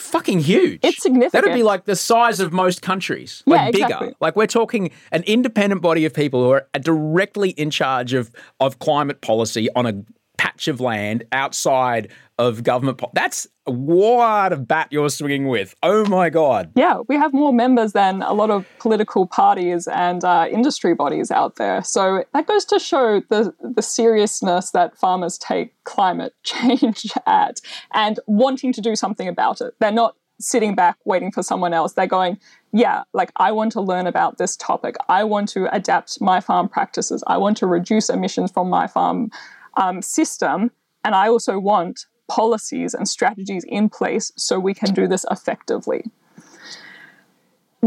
fucking huge. It's significant. That'd be like the size of most countries, like yeah, exactly. bigger. Like we're talking an independent body of people who are directly in charge of of climate policy on a patch of land outside of government. Po- That's what a bat you're swinging with. Oh my God. Yeah, we have more members than a lot of political parties and uh, industry bodies out there. So that goes to show the, the seriousness that farmers take climate change at and wanting to do something about it. They're not sitting back waiting for someone else. They're going, yeah, like I want to learn about this topic. I want to adapt my farm practices. I want to reduce emissions from my farm um, system. And I also want policies and strategies in place so we can do this effectively.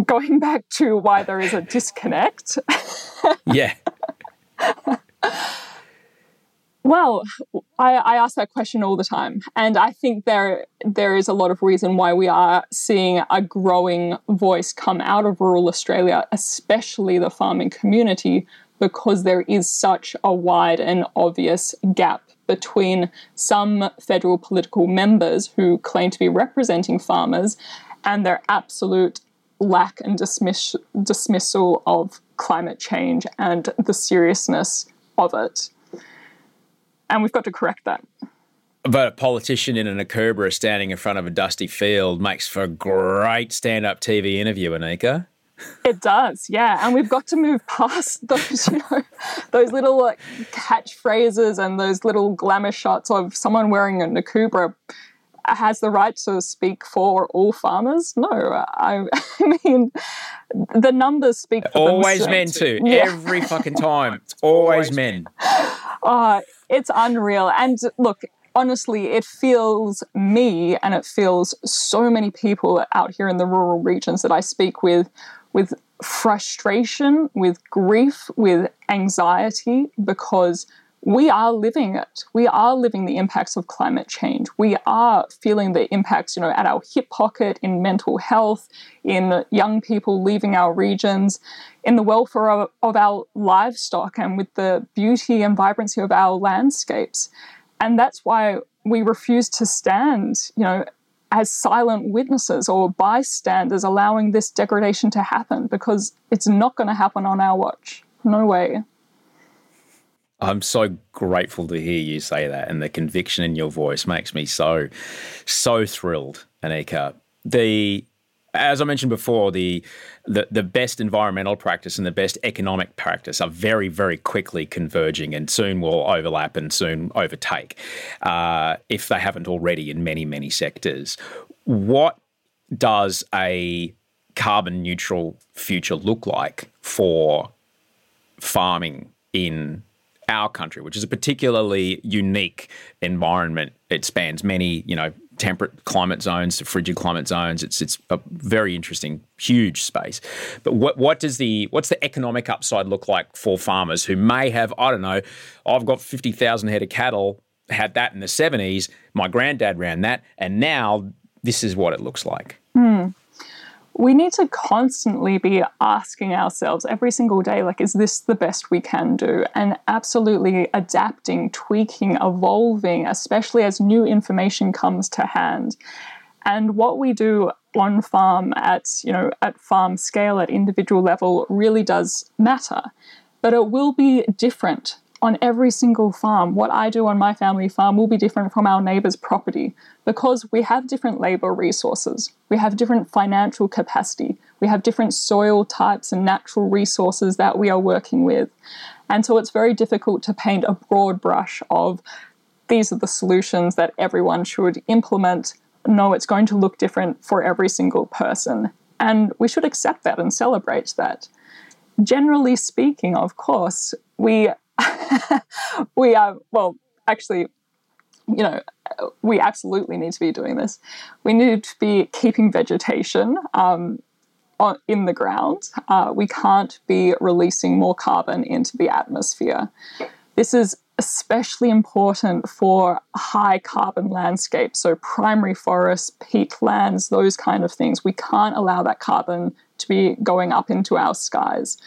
Going back to why there is a disconnect. yeah. Well, I, I, ask that question all the time, and I think there there is a lot of reason why we are seeing a growing voice come out of rural Australia, especially the farming community, because there is such a wide and obvious gap between some federal political members who claim to be representing farmers and their absolute lack and dismiss- dismissal of climate change and the seriousness of it. And we've got to correct that. But a politician in an Akubra standing in front of a dusty field makes for a great stand up TV interview, Annika. It does, yeah. And we've got to move past those, you know, those little like, catchphrases and those little glamour shots of someone wearing an Akubra has the right to speak for all farmers. No, I, I mean, the numbers speak for Always men too. Yeah. Every fucking time. It's always men. Uh, it's unreal. And look, honestly, it feels me and it feels so many people out here in the rural regions that I speak with with frustration, with grief, with anxiety because we are living it. We are living the impacts of climate change. We are feeling the impacts, you know, at our hip pocket in mental health, in young people leaving our regions, in the welfare of, of our livestock, and with the beauty and vibrancy of our landscapes. And that's why we refuse to stand, you know, as silent witnesses or bystanders allowing this degradation to happen because it's not going to happen on our watch. No way. I'm so grateful to hear you say that, and the conviction in your voice makes me so, so thrilled, Annika. The as I mentioned before, the, the the best environmental practice and the best economic practice are very, very quickly converging, and soon will overlap and soon overtake, uh, if they haven't already in many, many sectors. What does a carbon neutral future look like for farming in our country, which is a particularly unique environment. It spans many, you know, temperate climate zones to frigid climate zones. It's it's a very interesting, huge space. But what what does the what's the economic upside look like for farmers who may have I don't know, I've got fifty thousand head of cattle, had that in the seventies. My granddad ran that, and now this is what it looks like. Mm we need to constantly be asking ourselves every single day, like, is this the best we can do? And absolutely adapting, tweaking, evolving, especially as new information comes to hand. And what we do on farm at, you know, at farm scale, at individual level, really does matter. But it will be different on every single farm. What I do on my family farm will be different from our neighbour's property because we have different labour resources, we have different financial capacity, we have different soil types and natural resources that we are working with. And so it's very difficult to paint a broad brush of these are the solutions that everyone should implement. No, it's going to look different for every single person. And we should accept that and celebrate that. Generally speaking, of course, we we are, well, actually, you know, we absolutely need to be doing this. We need to be keeping vegetation um, on, in the ground. Uh, we can't be releasing more carbon into the atmosphere. This is especially important for high carbon landscapes, so primary forests, peatlands, those kind of things. We can't allow that carbon to be going up into our skies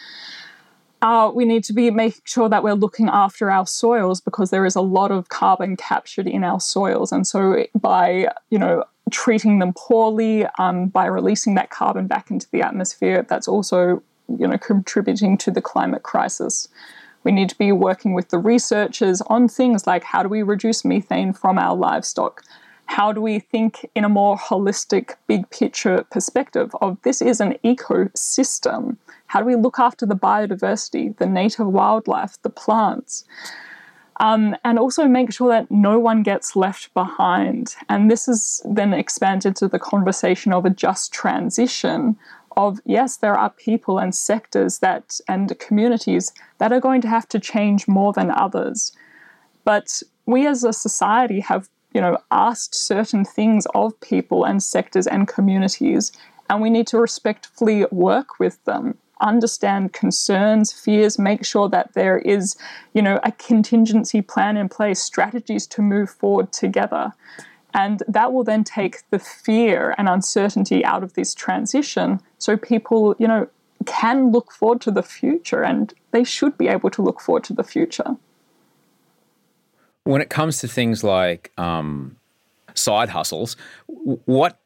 uh, we need to be making sure that we're looking after our soils because there is a lot of carbon captured in our soils, and so by you know treating them poorly, um, by releasing that carbon back into the atmosphere, that's also you know contributing to the climate crisis. We need to be working with the researchers on things like how do we reduce methane from our livestock? How do we think in a more holistic, big picture perspective of this is an ecosystem? How do we look after the biodiversity, the native wildlife, the plants? Um, and also make sure that no one gets left behind. And this is then expanded to the conversation of a just transition of yes, there are people and sectors that and communities that are going to have to change more than others. But we as a society have, you know, asked certain things of people and sectors and communities, and we need to respectfully work with them understand concerns, fears, make sure that there is, you know, a contingency plan in place, strategies to move forward together. And that will then take the fear and uncertainty out of this transition so people, you know, can look forward to the future and they should be able to look forward to the future. When it comes to things like um, side hustles, what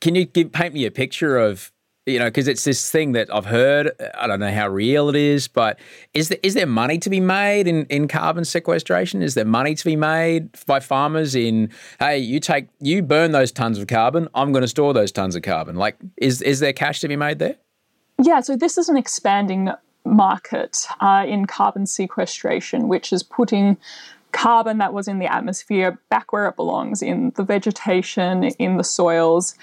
can you give, paint me a picture of you know, because it's this thing that I've heard. I don't know how real it is, but is there, is there money to be made in, in carbon sequestration? Is there money to be made by farmers in, hey, you take, you burn those tons of carbon, I'm going to store those tons of carbon? Like, is, is there cash to be made there? Yeah, so this is an expanding market uh, in carbon sequestration, which is putting carbon that was in the atmosphere back where it belongs in the vegetation, in the soils.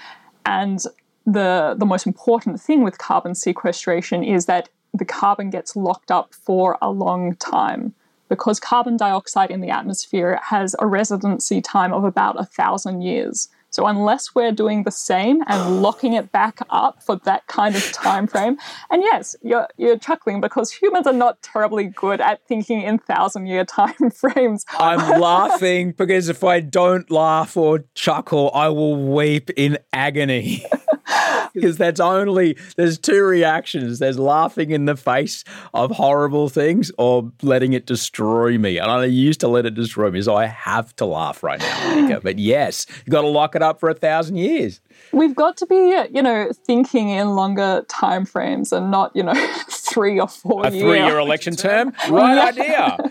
And the, the most important thing with carbon sequestration is that the carbon gets locked up for a long time because carbon dioxide in the atmosphere has a residency time of about a thousand years. So unless we're doing the same and locking it back up for that kind of time frame, and yes, you're you're chuckling because humans are not terribly good at thinking in thousand year time frames. I'm laughing because if I don't laugh or chuckle, I will weep in agony. because that's only there's two reactions. There's laughing in the face of horrible things or letting it destroy me. And i used to let it destroy me so i have to laugh right now Monica. but yes you've got to lock it up for a thousand years. We've got to be you know thinking in longer time frames and not you know three or four a three-year election term? Right idea.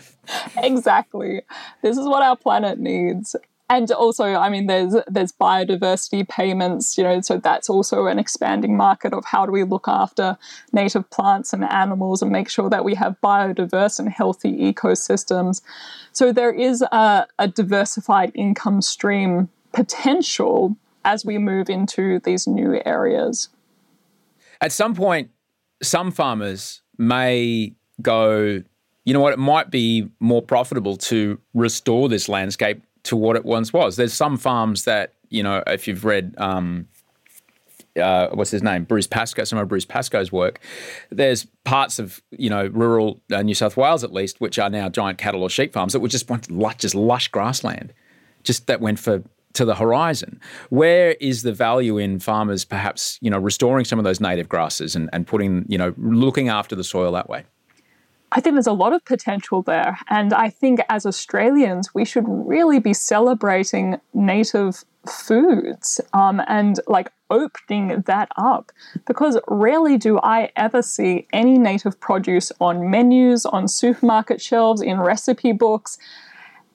Exactly. This is what our planet needs and also i mean there's there's biodiversity payments you know so that's also an expanding market of how do we look after native plants and animals and make sure that we have biodiverse and healthy ecosystems. So there is a, a diversified income stream potential as we move into these new areas. At some point some farmers may go you know what? It might be more profitable to restore this landscape to what it once was. There's some farms that you know, if you've read. Um, uh, what's his name? Bruce Pascoe. Some of Bruce Pascoe's work. There's parts of you know rural uh, New South Wales, at least, which are now giant cattle or sheep farms that were just once lush, just lush grassland, just that went for to the horizon. Where is the value in farmers perhaps you know restoring some of those native grasses and, and putting you know looking after the soil that way? I think there's a lot of potential there. And I think as Australians, we should really be celebrating native foods um, and like opening that up because rarely do I ever see any native produce on menus, on supermarket shelves, in recipe books.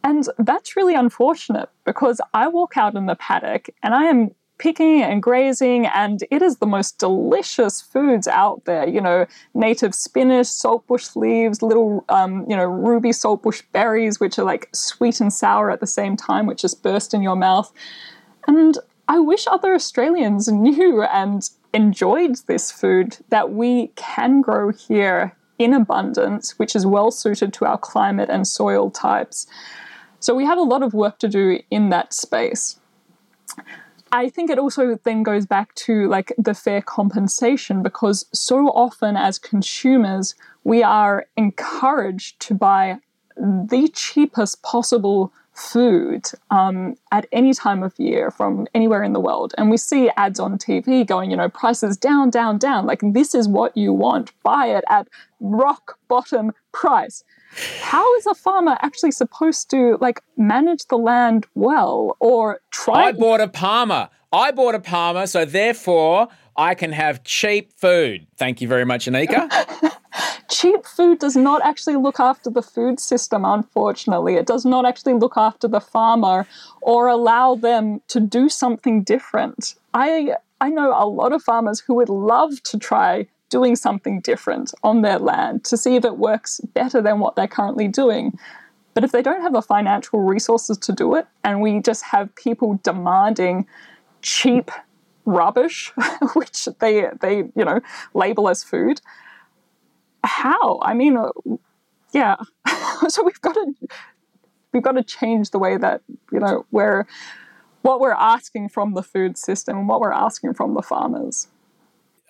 And that's really unfortunate because I walk out in the paddock and I am picking and grazing, and it is the most delicious foods out there. You know, native spinach, saltbush leaves, little, um, you know, ruby saltbush berries, which are like sweet and sour at the same time, which just burst in your mouth. And I wish other Australians knew and enjoyed this food that we can grow here in abundance, which is well suited to our climate and soil types. So we have a lot of work to do in that space. I think it also then goes back to like the fair compensation because so often as consumers, we are encouraged to buy the cheapest possible food um, at any time of year from anywhere in the world. And we see ads on TV going, you know, prices down, down, down. Like, this is what you want. Buy it at rock bottom price. How is a farmer actually supposed to like manage the land well or try? I bought a Palmer. I bought a Palmer, so therefore I can have cheap food. Thank you very much, Annika. cheap food does not actually look after the food system, unfortunately. It does not actually look after the farmer or allow them to do something different. I I know a lot of farmers who would love to try doing something different on their land to see if it works better than what they're currently doing. But if they don't have the financial resources to do it, and we just have people demanding cheap rubbish, which they they you know label as food, how? I mean, uh, yeah. so we've got to we've got to change the way that you know we're what we're asking from the food system and what we're asking from the farmers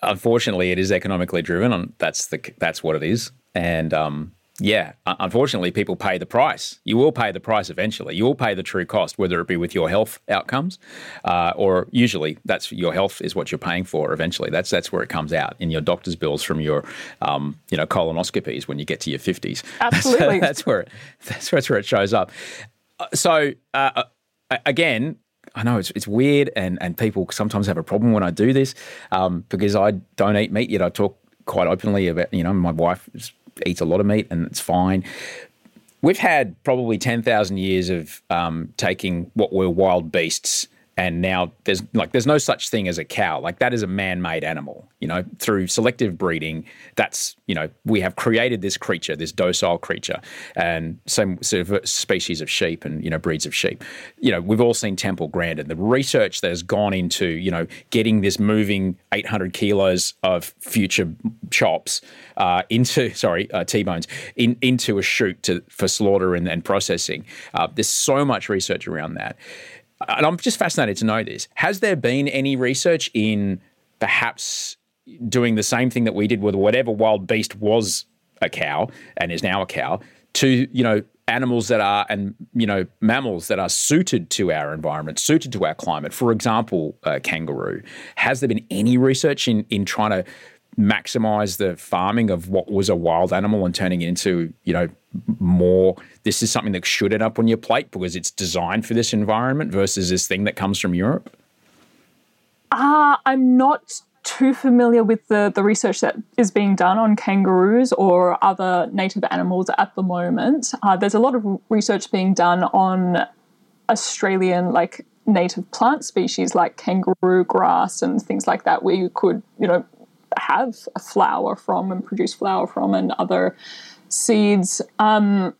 unfortunately, it is economically driven, and that's the that's what it is. And um, yeah, unfortunately, people pay the price. You will pay the price eventually. You will pay the true cost, whether it be with your health outcomes, uh, or usually that's your health is what you're paying for. Eventually, that's that's where it comes out in your doctor's bills from your, um, you know, colonoscopies when you get to your fifties. Absolutely, that's, that's, where it, that's, that's where it shows up. Uh, so uh, uh again, I know it's, it's weird, and, and people sometimes have a problem when I do this um, because I don't eat meat yet. I talk quite openly about, you know, my wife eats a lot of meat and it's fine. We've had probably 10,000 years of um, taking what were wild beasts and now there's like there's no such thing as a cow. Like that is a man-made animal you know through selective breeding that's you know we have created this creature this docile creature and some sort of species of sheep and you know breeds of sheep. You know we've all seen temple grandin. The research that has gone into you know getting this moving 800 kilos of future chops uh, into sorry uh, t-bones in, into a chute to, for slaughter and, and processing. Uh, there's so much research around that and I'm just fascinated to know this. Has there been any research in perhaps doing the same thing that we did with whatever wild beast was a cow and is now a cow to, you know, animals that are and you know mammals that are suited to our environment suited to our climate for example a kangaroo has there been any research in in trying to maximize the farming of what was a wild animal and turning it into, you know, more this is something that should end up on your plate because it's designed for this environment versus this thing that comes from Europe? Uh, I'm not too familiar with the, the research that is being done on kangaroos or other native animals at the moment. Uh, there's a lot of research being done on Australian, like native plant species like kangaroo grass and things like that, where you could, you know, have a flower from and produce flower from and other seeds. Um,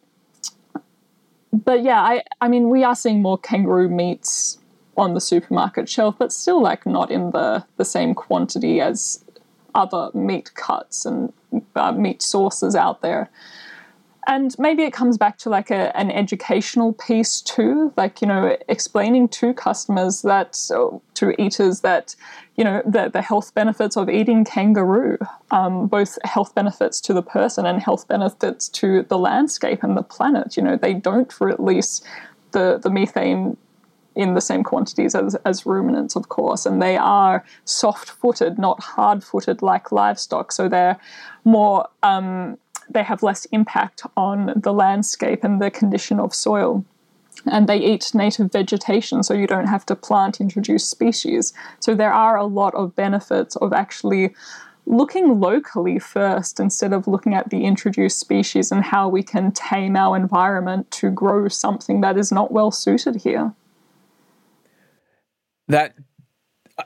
but yeah, I, I mean, we are seeing more kangaroo meats on the supermarket shelf, but still like not in the, the same quantity as other meat cuts and uh, meat sources out there and maybe it comes back to like a, an educational piece too like you know explaining to customers that to eaters that you know the, the health benefits of eating kangaroo um, both health benefits to the person and health benefits to the landscape and the planet you know they don't release the, the methane in the same quantities as, as ruminants, of course, and they are soft footed, not hard footed like livestock. So they're more um, they have less impact on the landscape and the condition of soil. And they eat native vegetation, so you don't have to plant introduced species. So there are a lot of benefits of actually looking locally first instead of looking at the introduced species and how we can tame our environment to grow something that is not well suited here. That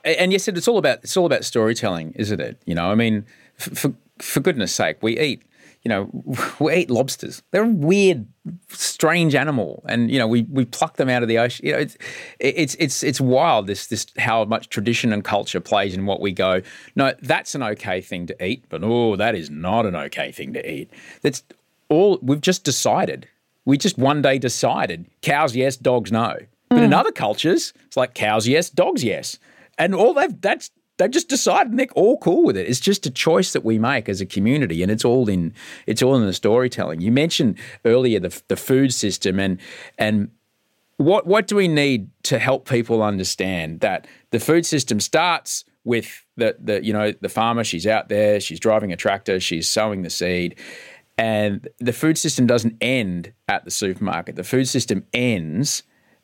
and yes, it's all about it's all about storytelling, isn't it? You know, I mean, for for goodness sake, we eat you know, we eat lobsters. They're a weird, strange animal, and you know, we we pluck them out of the ocean. You know, it's it's it's it's wild. This this how much tradition and culture plays in what we go. No, that's an okay thing to eat, but oh, that is not an okay thing to eat. That's all we've just decided. We just one day decided cows yes, dogs no. But mm. in other cultures, it's like cows yes, dogs yes, and all they've that's they've just decide and they're all cool with it. It's just a choice that we make as a community, and it's all in it's all in the storytelling. You mentioned earlier the the food system and and what what do we need to help people understand that the food system starts with the the you know the farmer she's out there she's driving a tractor she's sowing the seed and the food system doesn't end at the supermarket the food system ends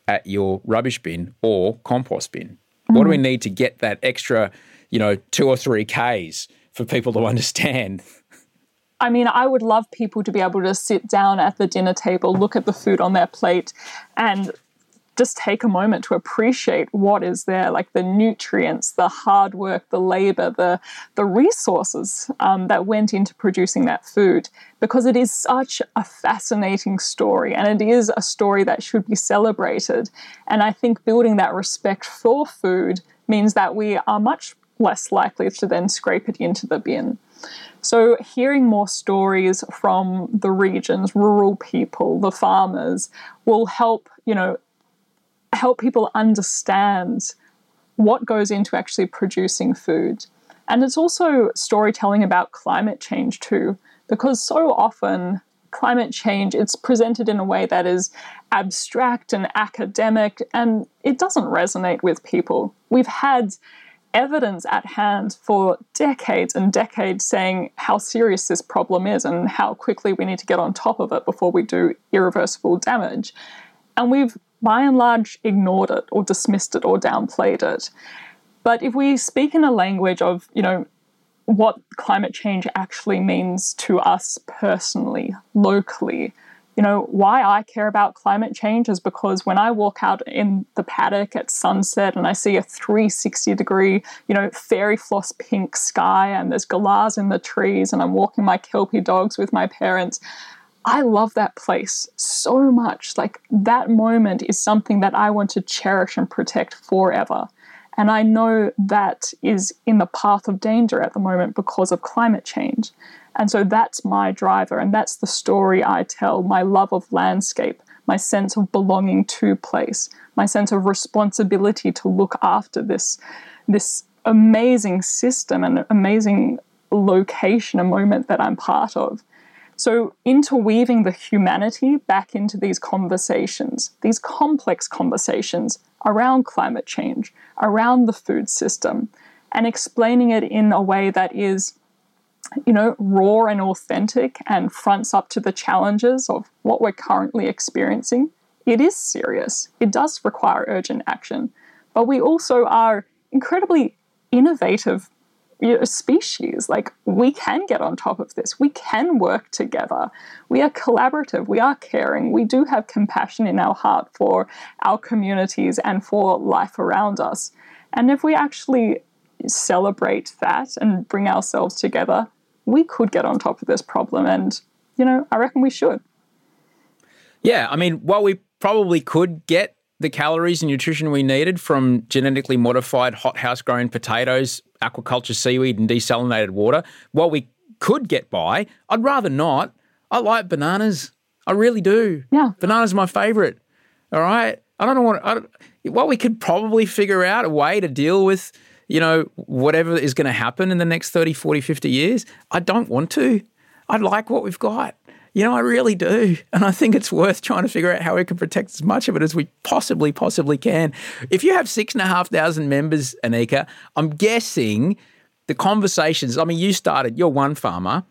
at your rubbish bin or compost bin do we mm. need to get that extra, you know, two or three Ks for people to understand? I mean, I would love people to be able to sit down at the dinner table, look at the food on their plate, and just take a moment to appreciate what is there, like the nutrients, the hard work, the labor, the the resources um, that went into producing that food, because it is such a fascinating story, and it is a story that should be celebrated. And I think building that respect for food means that we are much less likely to then scrape it into the bin. So, hearing more stories from the regions, rural people, the farmers, will help, you know, help people understand what goes into actually producing food. And it's also storytelling about climate change too, because so often climate change it's presented in a way that is abstract and academic and it doesn't resonate with people. We've had evidence at hand for decades and decades saying how serious this problem is and how quickly we need to get on top of it before we do irreversible damage. And we've by and large ignored it or dismissed it or downplayed it. But if we speak in a language of, you know, what climate change actually means to us personally, locally, You know, why I care about climate change is because when I walk out in the paddock at sunset and I see a 360 degree, you know, fairy floss pink sky and there's galahs in the trees and I'm walking my Kelpie dogs with my parents, I love that place so much. Like that moment is something that I want to cherish and protect forever. And I know that is in the path of danger at the moment because of climate change. And so that's my driver, and that's the story I tell my love of landscape, my sense of belonging to place, my sense of responsibility to look after this, this amazing system and amazing location, a moment that I'm part of. So, interweaving the humanity back into these conversations, these complex conversations around climate change, around the food system, and explaining it in a way that is you know, raw and authentic and fronts up to the challenges of what we're currently experiencing, it is serious. It does require urgent action. But we also are incredibly innovative you know, species. Like, we can get on top of this. We can work together. We are collaborative. We are caring. We do have compassion in our heart for our communities and for life around us. And if we actually celebrate that and bring ourselves together, we could get on top of this problem. And, you know, I reckon we should. Yeah. I mean, while we probably could get the calories and nutrition we needed from genetically modified hothouse grown potatoes, aquaculture seaweed, and desalinated water, while we could get by, I'd rather not. I like bananas. I really do. Yeah. Bananas are my favorite. All right. I don't know what, I don't, well, we could probably figure out a way to deal with you know, whatever is going to happen in the next 30, 40, 50 years. I don't want to. I like what we've got. You know, I really do. And I think it's worth trying to figure out how we can protect as much of it as we possibly, possibly can. If you have six and a half thousand members, Annika, I'm guessing the conversations, I mean, you started, you're one farmer.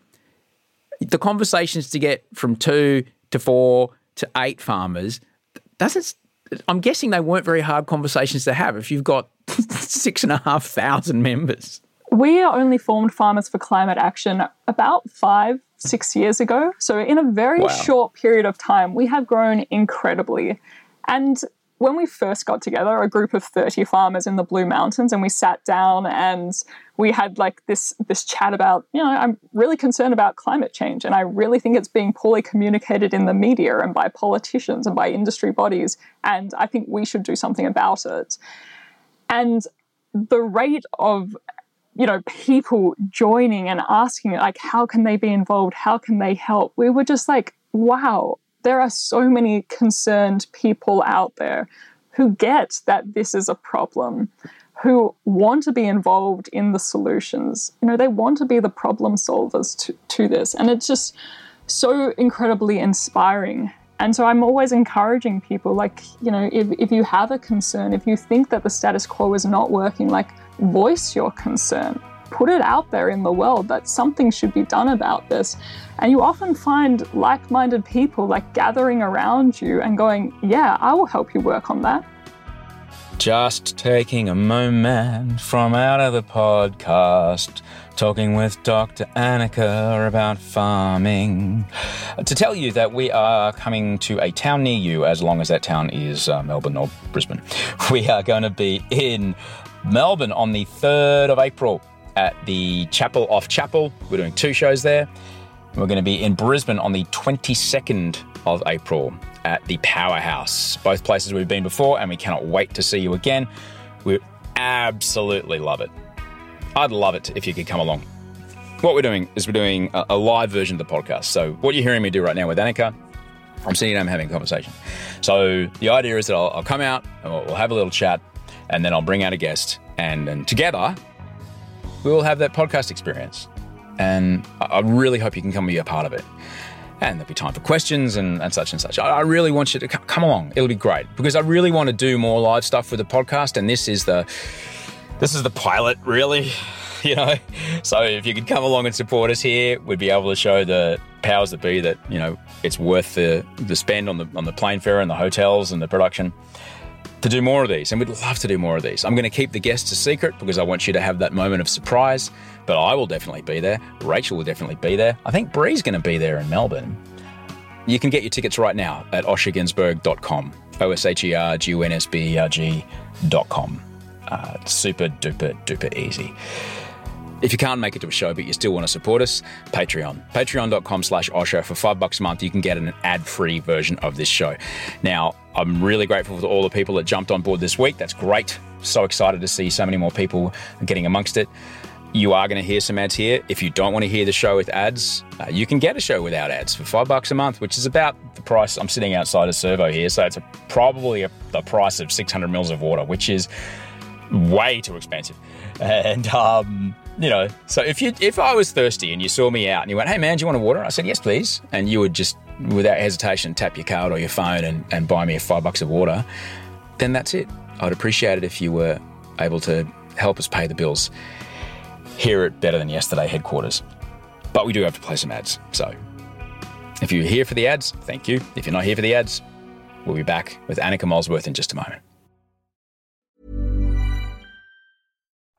The conversations to get from two to four to eight farmers doesn't I'm guessing they weren't very hard conversations to have if you've got six and a half thousand members. We are only formed Farmers for Climate Action about five, six years ago. So, in a very wow. short period of time, we have grown incredibly. And when we first got together, a group of 30 farmers in the Blue Mountains, and we sat down and we had like this this chat about, you know, I'm really concerned about climate change, and I really think it's being poorly communicated in the media and by politicians and by industry bodies, and I think we should do something about it. And the rate of you know people joining and asking like how can they be involved how can they help we were just like wow there are so many concerned people out there who get that this is a problem, who want to be involved in the solutions. You know, they want to be the problem solvers to, to this. And it's just so incredibly inspiring. And so I'm always encouraging people, like, you know, if, if you have a concern, if you think that the status quo is not working, like, voice your concern put it out there in the world that something should be done about this. And you often find like minded people like gathering around you and going, Yeah, I will help you work on that. Just taking a moment from out of the podcast, talking with Dr. Annika about farming. To tell you that we are coming to a town near you, as long as that town is uh, Melbourne or Brisbane. We are going to be in Melbourne on the 3rd of April at the Chapel off Chapel. We're doing two shows there. We're going to be in Brisbane on the 22nd of April at the Powerhouse. Both places we've been before, and we cannot wait to see you again. We absolutely love it. I'd love it if you could come along. What we're doing is we're doing a, a live version of the podcast. So, what you're hearing me do right now with Annika, I'm sitting down having a conversation. So, the idea is that I'll, I'll come out and we'll, we'll have a little chat, and then I'll bring out a guest, and, and together we will have that podcast experience. And I really hope you can come be a part of it. And there'll be time for questions and, and such and such. I, I really want you to come along. It'll be great because I really want to do more live stuff with the podcast. And this is the this is the pilot, really. You know, so if you could come along and support us here, we'd be able to show the powers that be that you know it's worth the the spend on the on the plane fare and the hotels and the production to do more of these, and we'd love to do more of these. I'm going to keep the guests a secret because I want you to have that moment of surprise, but I will definitely be there. Rachel will definitely be there. I think Bree's going to be there in Melbourne. You can get your tickets right now at oshergunsberg.com. O S H E R G U N S B E R G.com. Uh, super duper duper easy. If you can't make it to a show but you still want to support us, Patreon. Patreon.com slash Osher. For five bucks a month, you can get an ad-free version of this show. Now, I'm really grateful to all the people that jumped on board this week. That's great. So excited to see so many more people getting amongst it. You are going to hear some ads here. If you don't want to hear the show with ads, uh, you can get a show without ads for five bucks a month, which is about the price. I'm sitting outside a servo here, so it's a, probably a, the price of 600 mils of water, which is way too expensive. And um, you know, so if you if I was thirsty and you saw me out and you went, "Hey man, do you want a water?" I said, "Yes, please," and you would just without hesitation tap your card or your phone and, and buy me a five bucks of water, then that's it. I'd appreciate it if you were able to help us pay the bills here at Better Than Yesterday headquarters. But we do have to play some ads. So if you're here for the ads, thank you. If you're not here for the ads, we'll be back with Annika Molesworth in just a moment.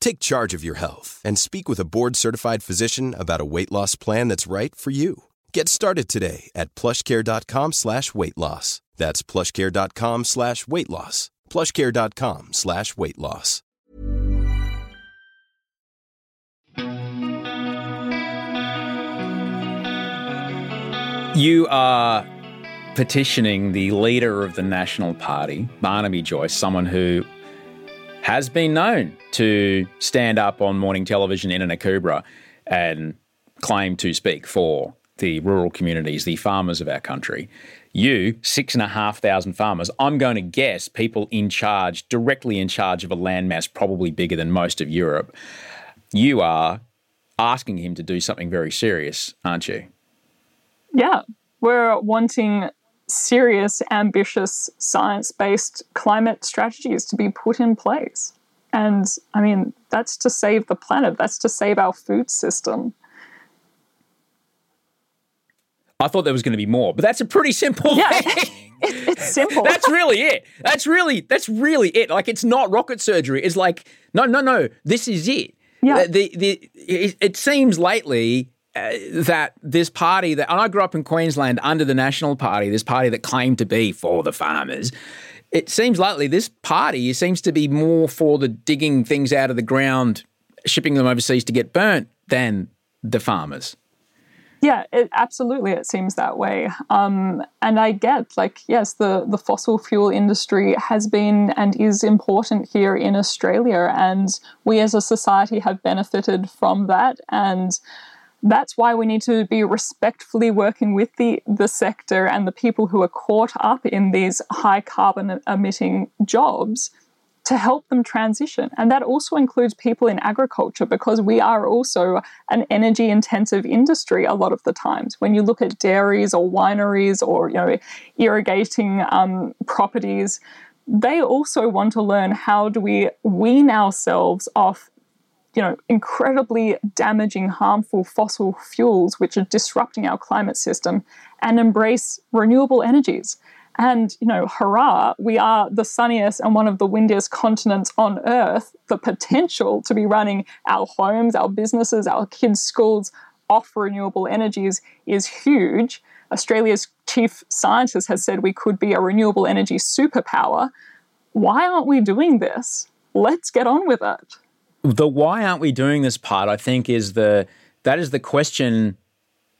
Take charge of your health and speak with a board-certified physician about a weight loss plan that's right for you. Get started today at plushcare.com slash weight loss. That's plushcare.com slash weight loss. plushcare.com slash weight loss. You are petitioning the leader of the National Party, Barnaby Joyce, someone who has been known to stand up on morning television in an Akubra and claim to speak for the rural communities, the farmers of our country. You, six and a half thousand farmers, I'm going to guess people in charge, directly in charge of a landmass probably bigger than most of Europe. You are asking him to do something very serious, aren't you? Yeah, we're wanting serious, ambitious, science based climate strategies to be put in place. And I mean, that's to save the planet, that's to save our food system. I thought there was going to be more, but that's a pretty simple Yeah, thing. it, it's simple. that's really it. That's really that's really it. Like it's not rocket surgery. It's like no, no, no. This is it. Yeah. The the it, it seems lately uh, that this party that I grew up in Queensland under the National Party, this party that claimed to be for the farmers. It seems lately this party seems to be more for the digging things out of the ground, shipping them overseas to get burnt than the farmers. Yeah, it, absolutely. It seems that way. Um, and I get, like, yes, the, the fossil fuel industry has been and is important here in Australia. And we as a society have benefited from that. And that's why we need to be respectfully working with the, the sector and the people who are caught up in these high carbon emitting jobs to help them transition. And that also includes people in agriculture because we are also an energy intensive industry a lot of the times. When you look at dairies or wineries or you know irrigating um, properties, they also want to learn how do we wean ourselves off you know incredibly damaging harmful fossil fuels which are disrupting our climate system and embrace renewable energies and, you know, hurrah, we are the sunniest and one of the windiest continents on Earth. The potential to be running our homes, our businesses, our kids' schools off renewable energies is huge. Australia's chief scientist has said we could be a renewable energy superpower. Why aren't we doing this? Let's get on with it. The why aren't we doing this part, I think, is the that is the question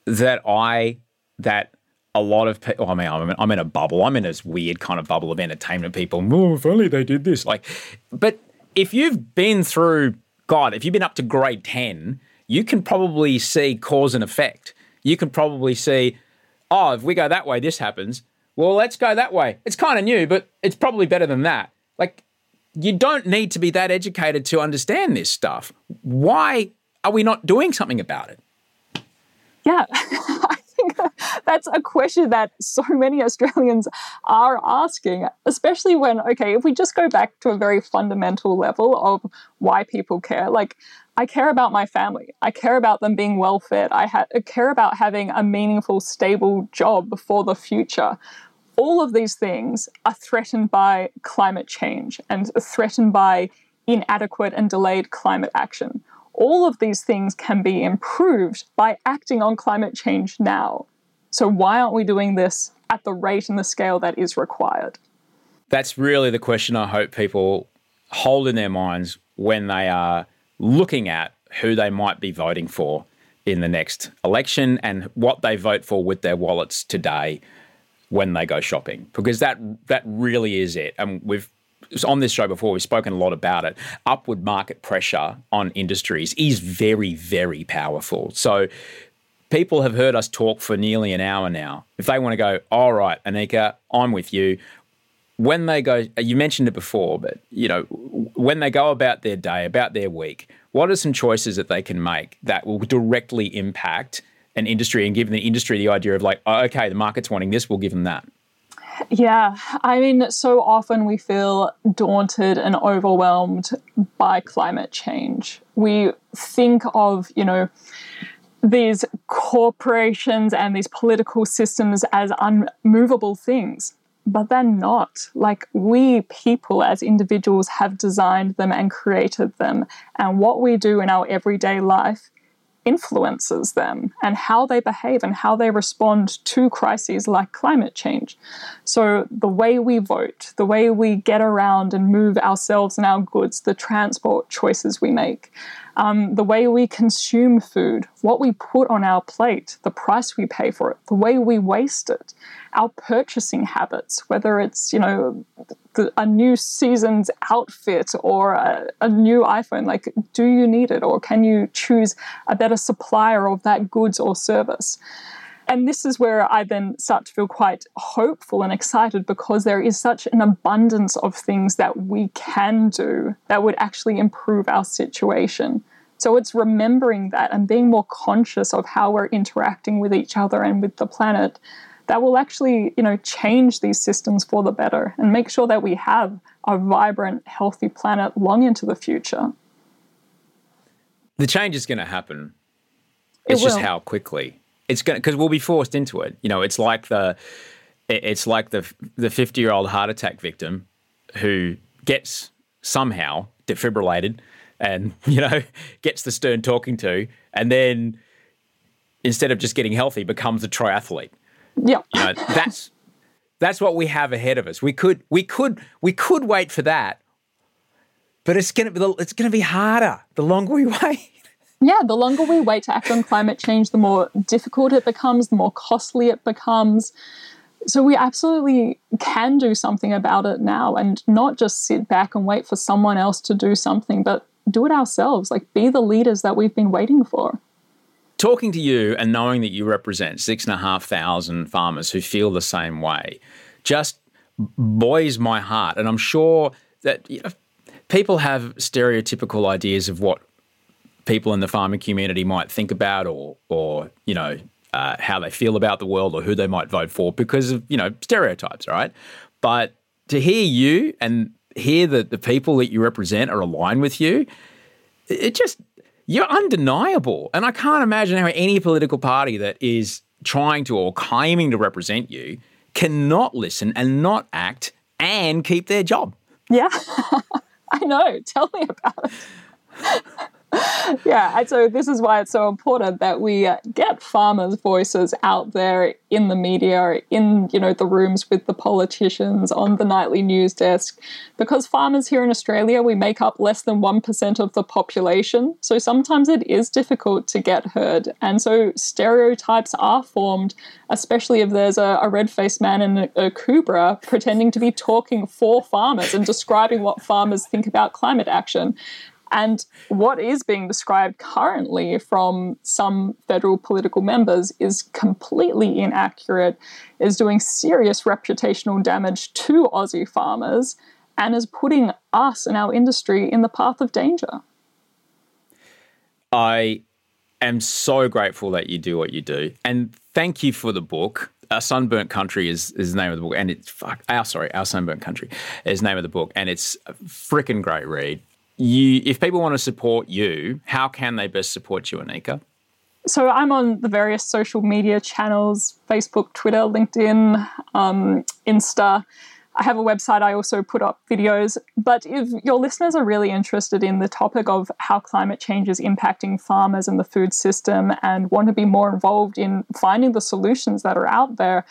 that I that a lot of people. Oh, I mean, I'm in, I'm in a bubble. I'm in this weird kind of bubble of entertainment people. Oh, if only they did this. Like, but if you've been through, God, if you've been up to grade 10, you can probably see cause and effect. You can probably see, oh, if we go that way, this happens. Well, let's go that way. It's kind of new, but it's probably better than that. Like, you don't need to be that educated to understand this stuff. Why are we not doing something about it? Yeah, I think that's a question that so many Australians are asking, especially when, okay, if we just go back to a very fundamental level of why people care, like, I care about my family. I care about them being well fed. I, ha- I care about having a meaningful, stable job for the future all of these things are threatened by climate change and threatened by inadequate and delayed climate action. All of these things can be improved by acting on climate change now. So, why aren't we doing this at the rate and the scale that is required? That's really the question I hope people hold in their minds when they are looking at who they might be voting for in the next election and what they vote for with their wallets today when they go shopping because that that really is it. And we've on this show before we've spoken a lot about it. Upward market pressure on industries is very very powerful. So people have heard us talk for nearly an hour now. If they want to go, all right, Annika, I'm with you. When they go, you mentioned it before, but you know, when they go about their day, about their week, what are some choices that they can make that will directly impact an industry and give the industry the idea of like, oh, okay, the market's wanting this, we'll give them that. Yeah, I mean, so often we feel daunted and overwhelmed by climate change. We think of, you know, these corporations and these political systems as unmovable things, but they're not. Like, we people as individuals have designed them and created them. And what we do in our everyday life influences them and how they behave and how they respond to crises like climate change. So, the way we vote, the way we get around and move ourselves and our goods, the transport choices we make, um, the way we consume food, what we put on our plate, the price we pay for it, the way we waste it, our purchasing habits, whether it's, you know, the, a new season's outfit or a, a new iPhone, like, do you need it? Or can you choose a better supplier of that goods or service? And this is where I then start to feel quite hopeful and excited because there is such an abundance of things that we can do that would actually improve our situation. So it's remembering that and being more conscious of how we're interacting with each other and with the planet that will actually, you know, change these systems for the better and make sure that we have a vibrant, healthy planet long into the future. The change is going to happen. It's it just how quickly it's going because we'll be forced into it. You know, it's like the it's like the the 50 year old heart attack victim who gets somehow defibrillated and you know gets the stern talking to and then instead of just getting healthy becomes a triathlete yeah you know, that's that's what we have ahead of us we could we could we could wait for that but it's gonna be it's gonna be harder the longer we wait yeah, the longer we wait to act on climate change, the more difficult it becomes, the more costly it becomes. So we absolutely can do something about it now and not just sit back and wait for someone else to do something, but do it ourselves. Like be the leaders that we've been waiting for. Talking to you and knowing that you represent six and a half thousand farmers who feel the same way just buoys my heart. And I'm sure that you know, people have stereotypical ideas of what people in the farming community might think about or, or you know, uh, how they feel about the world or who they might vote for because of, you know, stereotypes, right? But to hear you and hear that the people that you represent are aligned with you, it just, you're undeniable. And I can't imagine how any political party that is trying to or claiming to represent you cannot listen and not act and keep their job. Yeah, I know. Tell me about it. yeah, and so this is why it's so important that we uh, get farmers' voices out there in the media, in you know the rooms with the politicians, on the nightly news desk, because farmers here in Australia we make up less than one percent of the population. So sometimes it is difficult to get heard, and so stereotypes are formed, especially if there's a, a red-faced man in a, an Akubra pretending to be talking for farmers and describing what farmers think about climate action. And what is being described currently from some federal political members is completely inaccurate, is doing serious reputational damage to Aussie farmers, and is putting us and our industry in the path of danger. I am so grateful that you do what you do. And thank you for the book. Our Sunburnt Country is, is the name of the book. And it's, fuck, our, sorry, Our Sunburnt Country is the name of the book. And it's a freaking great read you if people want to support you, how can they best support you, Annika? So I'm on the various social media channels: Facebook, Twitter, LinkedIn, um, Insta. I have a website. I also put up videos. But if your listeners are really interested in the topic of how climate change is impacting farmers and the food system and want to be more involved in finding the solutions that are out there,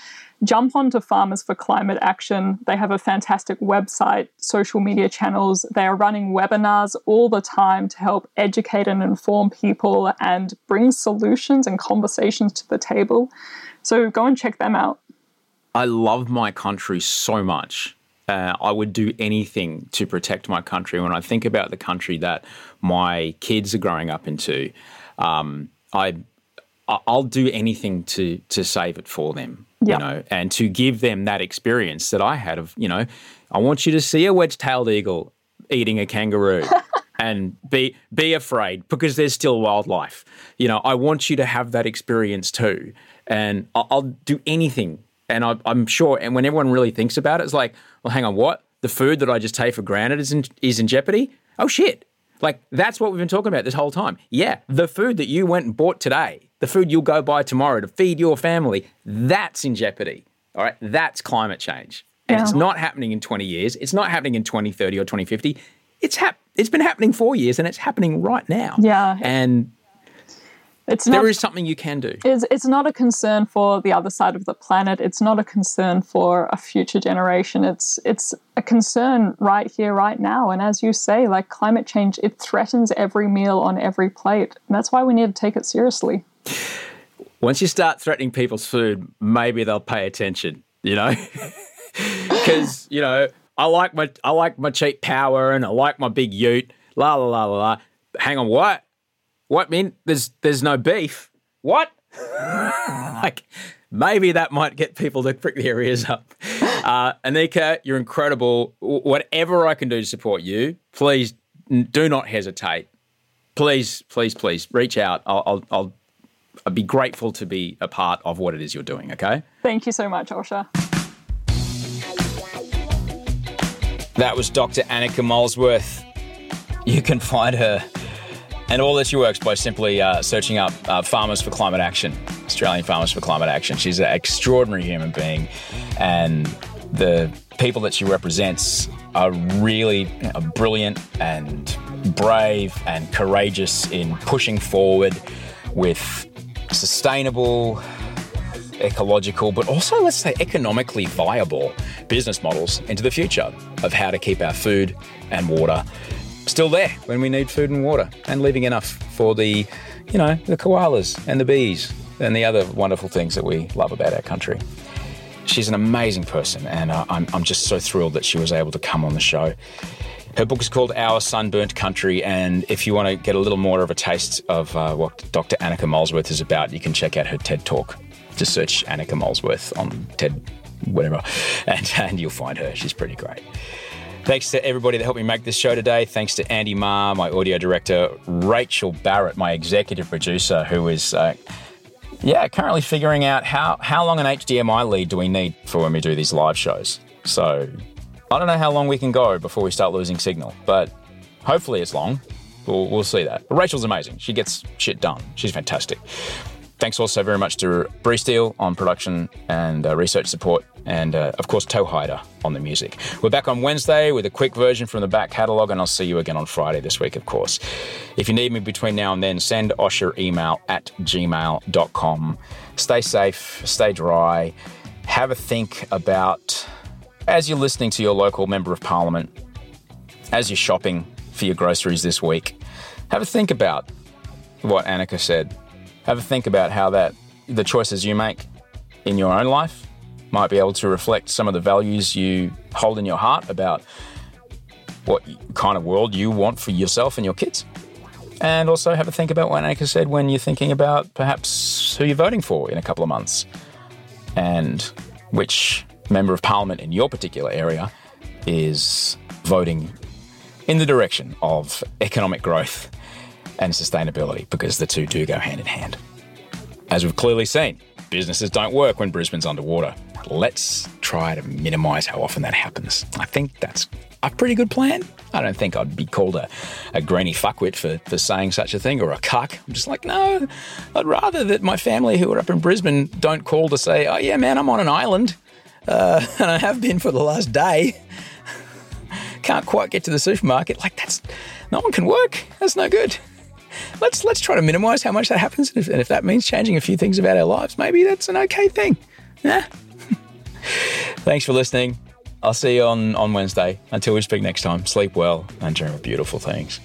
jump onto Farmers for Climate Action. They have a fantastic website, social media channels. They are running webinars all the time to help educate and inform people and bring solutions and conversations to the table. So go and check them out. I love my country so much. Uh, I would do anything to protect my country. When I think about the country that my kids are growing up into, um, I I'll do anything to to save it for them. You know, and to give them that experience that I had of, you know, I want you to see a wedge-tailed eagle eating a kangaroo. and be be afraid because there's still wildlife. You know, I want you to have that experience too, and I'll, I'll do anything. And I, am sure, and when everyone really thinks about it, it's like, well, hang on, what? The food that I just take for granted is in, is in jeopardy? Oh shit! Like that's what we've been talking about this whole time. Yeah, the food that you went and bought today, the food you'll go buy tomorrow to feed your family, that's in jeopardy. All right, that's climate change. And yeah. it's not happening in 20 years. It's not happening in 2030 or 2050. It's hap- it's been happening 4 years and it's happening right now. Yeah. And it's not, there is something you can do. It's, it's not a concern for the other side of the planet. It's not a concern for a future generation. It's it's a concern right here, right now. And as you say, like climate change, it threatens every meal on every plate. And that's why we need to take it seriously. Once you start threatening people's food, maybe they'll pay attention. You know, because you know I like my I like my cheap power and I like my big ute. La la la la la. Hang on, what? What mean? There's there's no beef. What? like maybe that might get people to prick their ears up. Uh, Annika, you're incredible. Whatever I can do to support you, please do not hesitate. Please, please, please reach out. I'll, I'll, I'll I'd be grateful to be a part of what it is you're doing. Okay. Thank you so much, Osher. That was Dr. Annika Molesworth. You can find her and all that she works by simply uh, searching up uh, Farmers for Climate Action, Australian Farmers for Climate Action. She's an extraordinary human being, and the people that she represents are really you know, brilliant and brave and courageous in pushing forward with sustainable, ecological, but also, let's say, economically viable business models into the future of how to keep our food and water still there when we need food and water and leaving enough for the, you know, the koalas and the bees and the other wonderful things that we love about our country. She's an amazing person, and uh, I'm, I'm just so thrilled that she was able to come on the show. Her book is called Our Sunburnt Country, and if you want to get a little more of a taste of uh, what Dr. Annika Molesworth is about, you can check out her TED Talk. Just search Annika Molesworth on TED, whatever, and, and you'll find her. She's pretty great. Thanks to everybody that helped me make this show today. Thanks to Andy Ma, my audio director, Rachel Barrett, my executive producer, who is, uh, yeah, currently figuring out how, how long an HDMI lead do we need for when we do these live shows. So I don't know how long we can go before we start losing signal, but hopefully it's long. We'll, we'll see that. But Rachel's amazing. She gets shit done. She's fantastic. Thanks also very much to Bree Steele on production and uh, research support and uh, of course Toe Hider on the music. We're back on Wednesday with a quick version from the back catalogue, and I'll see you again on Friday this week, of course. If you need me between now and then, send Osh your email at gmail.com. Stay safe, stay dry, have a think about, as you're listening to your local Member of Parliament, as you're shopping for your groceries this week, have a think about what Annika said. Have a think about how that the choices you make in your own life might be able to reflect some of the values you hold in your heart about what kind of world you want for yourself and your kids. And also have a think about what Annika said when you're thinking about perhaps who you're voting for in a couple of months and which member of parliament in your particular area is voting in the direction of economic growth and sustainability because the two do go hand in hand. As we've clearly seen, businesses don't work when Brisbane's underwater. Let's try to minimise how often that happens. I think that's a pretty good plan. I don't think I'd be called a, a grainy fuckwit for, for saying such a thing or a cuck. I'm just like, no, I'd rather that my family who are up in Brisbane don't call to say, oh, yeah, man, I'm on an island. Uh, and I have been for the last day. Can't quite get to the supermarket. Like, that's no one can work. That's no good let's let's try to minimise how much that happens, and if, and if, that means changing a few things about our lives, maybe that's an okay thing. Yeah. Thanks for listening. I'll see you on on Wednesday. Until we speak next time, sleep well and dream of beautiful things.